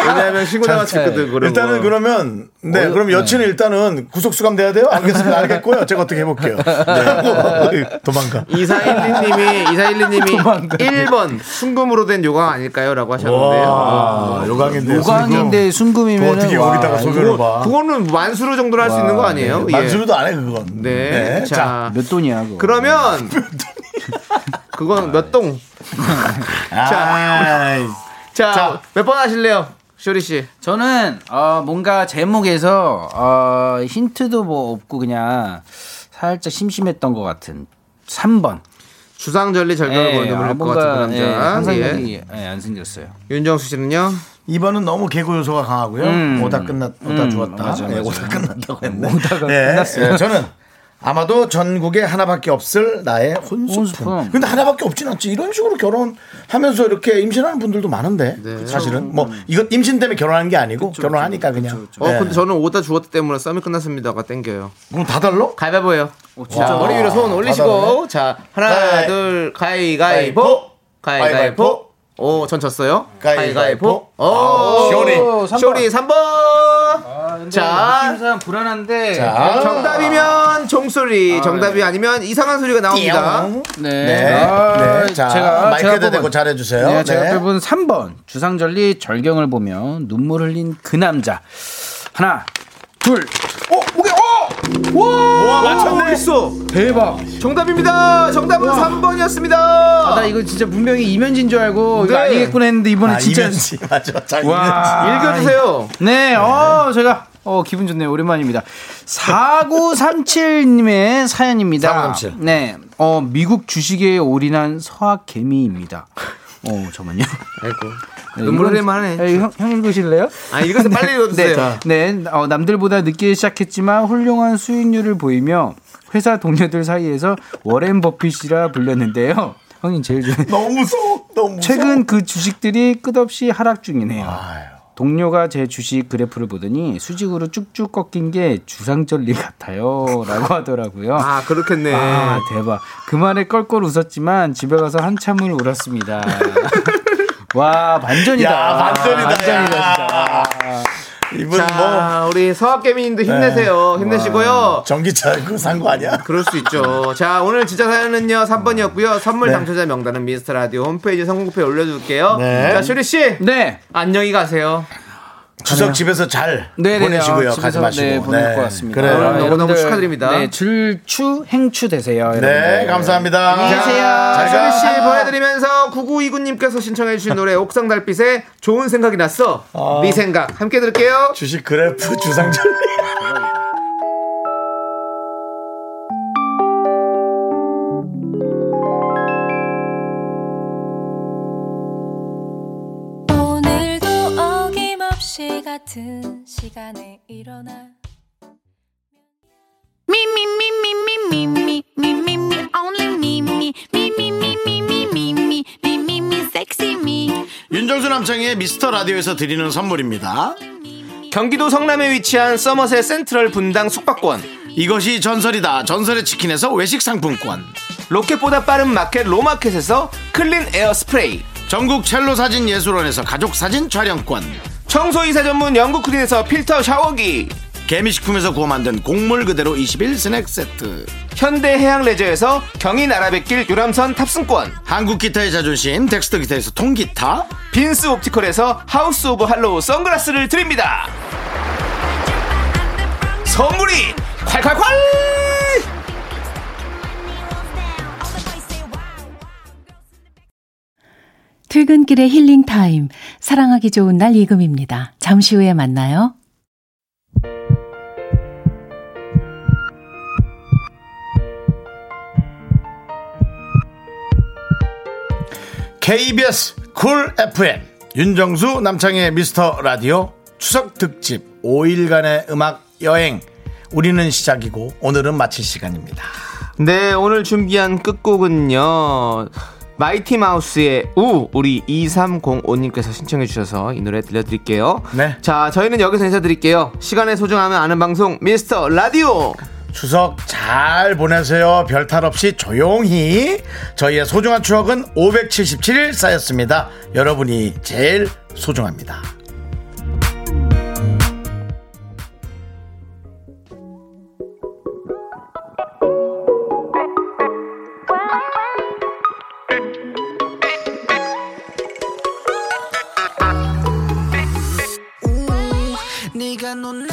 왜냐하면 신고 당할 수 있거든. 그런 일단은 거. 그러면 네 어, 그럼 여친은 일단은 구속 수감 돼야 돼요? 알겠습니다. 알겠고요. 제가 어떻게 해볼게요. 네. (laughs) 도망가. 이사일리님이 이사일리님이 1번 순금으로 된 요강 아닐까요?라고 하셨는데요. 와, 요강인데 요강인데 순금이면 어떻게 여기다가 소변을 봐? 그거는 만수로 정도로 할 수 있는 거 아니에요? 예. 만수르도 안 해 그건. 네. 자, 몇 돈이야 그거? 그러면 (laughs) 그건 몇 동? 자, 자, 몇 번 하실래요? 쇼리 씨. 저는 어, 뭔가 제목에서 어, 힌트도 뭐 없고 그냥 살짝 심심했던 것 같은 3번. 주상절리 절벽을 예, 보는 아, 것 같은 그 예, 남자. 상상력이 예. 예, 안 생겼어요. 윤정수 씨는요? 2번은 너무 개그 요소가 강하고요. 음. 오다 끝났, 오다 음, 죽었다. 맞아, 네, 맞아. 오다 끝났다고 했네. 오다가 예, 끝났어요. 예, 저는 아마도 전국에 하나밖에 없을 나의 혼수품. 혼수품. 근데 하나밖에 없진 않지. 이런 식으로 결혼하면서 이렇게 임신하는 분들도 많은데 사실은 뭐 이거 임신 때문에 결혼하는 게 아니고 결혼하니까 그냥. 어, 예. 근데 저는 오다 죽었기 때문에 썸이 끝났습니다가 땡겨요. 그럼 다 달러? 가위바위보예요. 진짜? 자, 머리 위로 손다 올리시고 자 하나 가위- 둘 가위가위보 가위가위보 오전 졌어요. 가위가위보. 오 아, 쇼리. 3번. 자 심상 불안한데. 자. 정답이면 종소리, 정답이 아니면 이상한 소리가 나옵니다. 네. 네. 아, 네. 자, 제가 마이크에다 대고 뽑은- 잘해주세요. 네, 제가 네. 뽑은 3번 주상절리 절경을 보며 눈물 흘린 그 남자. 하나, 둘. 어, 뭐게? 어! 와! 와 맞췄네. 있어. 대박. 정답입니다. 정답은 3번이었습니다. 아, 나 이거 진짜 분명히 이면진 줄 알고 이거 네. 아니겠구나 했는데 이번에 아, 진짜 이면지 (laughs) 맞아. 자, 와. 읽어 주세요. 네, 어, 제가, 어, 기분 좋네요. 오랜만입니다. 4937님의 사연입니다. 4937. 네, 어, 미국 주식에 올인한 서학개미입니다. 어, 잠깐만요. 아이고. 네, 눈물 흘릴만 하네. 에, 형, 형 읽으실래요? 아 읽어서 빨리 읽어주세요. 네, 네 어, 남들보다 늦게 시작했지만 훌륭한 수익률을 보이며 회사 동료들 사이에서 워렌 버핏이라 불렸는데요. 형님 제일 좋아해. (laughs) 너무 무서워. 너무 무서워. 최근 그 주식들이 끝없이 하락 중이네요. 아유. 동료가 제 주식 그래프를 보더니 수직으로 쭉쭉 꺾인 게 주상절리 같아요. 라고 하더라고요. 아 그렇겠네. 아, 대박. 그 말에 껄껄 웃었지만 집에 가서 한참을 울었습니다. (laughs) 와, 반전이다. 야, 반전이다. 반전이다, 야. 진짜. 이분 자, 뭐 우리 서학개미님도 힘내세요. 힘내시고요. 전기차 그거 산 거 아니야? 그럴 수 있죠. 자, 오늘 진짜 사연은요, 3번이었고요. 선물 네. 당첨자 명단은 미스터 라디오 홈페이지 선곡표에 올려둘게요. 네. 자, 슈리 씨. 네. 안녕히 가세요. 추석 집에서 잘 네네네. 보내시고요. 아, 가지 마시고. 네, 보낼 것 같습니다. 그래요. 아, 너무너무 축하드립니다. 네, 줄추 행추 되세요. 네, 여러분들. 감사합니다. 안녕히 계세요. 잘 자, 가. 씨 보내드리면서 9929님께서 신청해 주신 노래 옥상 달빛의 좋은 생각이 났어. 네 생각 함께 들을게요. 주식 그래프 주상절. 오 같은 시간에 일어나 me only me me sexy me 윤정수 남창희의 미스터 라디오에서 드리는 선물입니다. 경기도 성남에 위치한 서머셋 센트럴 분당 숙박권. 이것이 전설이다. 전설의 치킨에서 외식 상품권. 로켓보다 빠른 마켓 로마켓에서 clean air 스프레이. 전국 첼로 사진 예술원에서 가족 사진 촬영권. 청소이사 전문 영구크린에서 필터 샤워기. 개미식품에서 구워 만든 곡물 그대로 21 스낵 세트. 현대 해양 레저에서 경인 아라뱃길 유람선 탑승권. 한국 기타의 자존심 덱스터 기타에서 통기타. 빈스 옵티컬에서 하우스 오브 할로우 선글라스를 드립니다. 선물이 콸콸콸! 퇴근길의 힐링 타임. 사랑하기 좋은 날 이금희입니다. 잠시 후에 만나요. KBS 쿨 FM 윤정수 남창희의 미스터 라디오 추석 특집 5일간의 음악 여행 우리는 시작이고 오늘은 마칠 시간입니다. 네, 오늘 준비한 끝곡은요. 마이티 마우스의 우 우리 2305님께서 신청해 주셔서 이 노래 들려드릴게요. 네. 자, 저희는 여기서 인사드릴게요. 시간의 소중함을 아는 방송 미스터 라디오. 추석 잘 보내세요. 별 탈 없이 조용히. 저희의 소중한 추억은 577일 쌓였습니다. 여러분이 제일 소중합니다. buscando nada.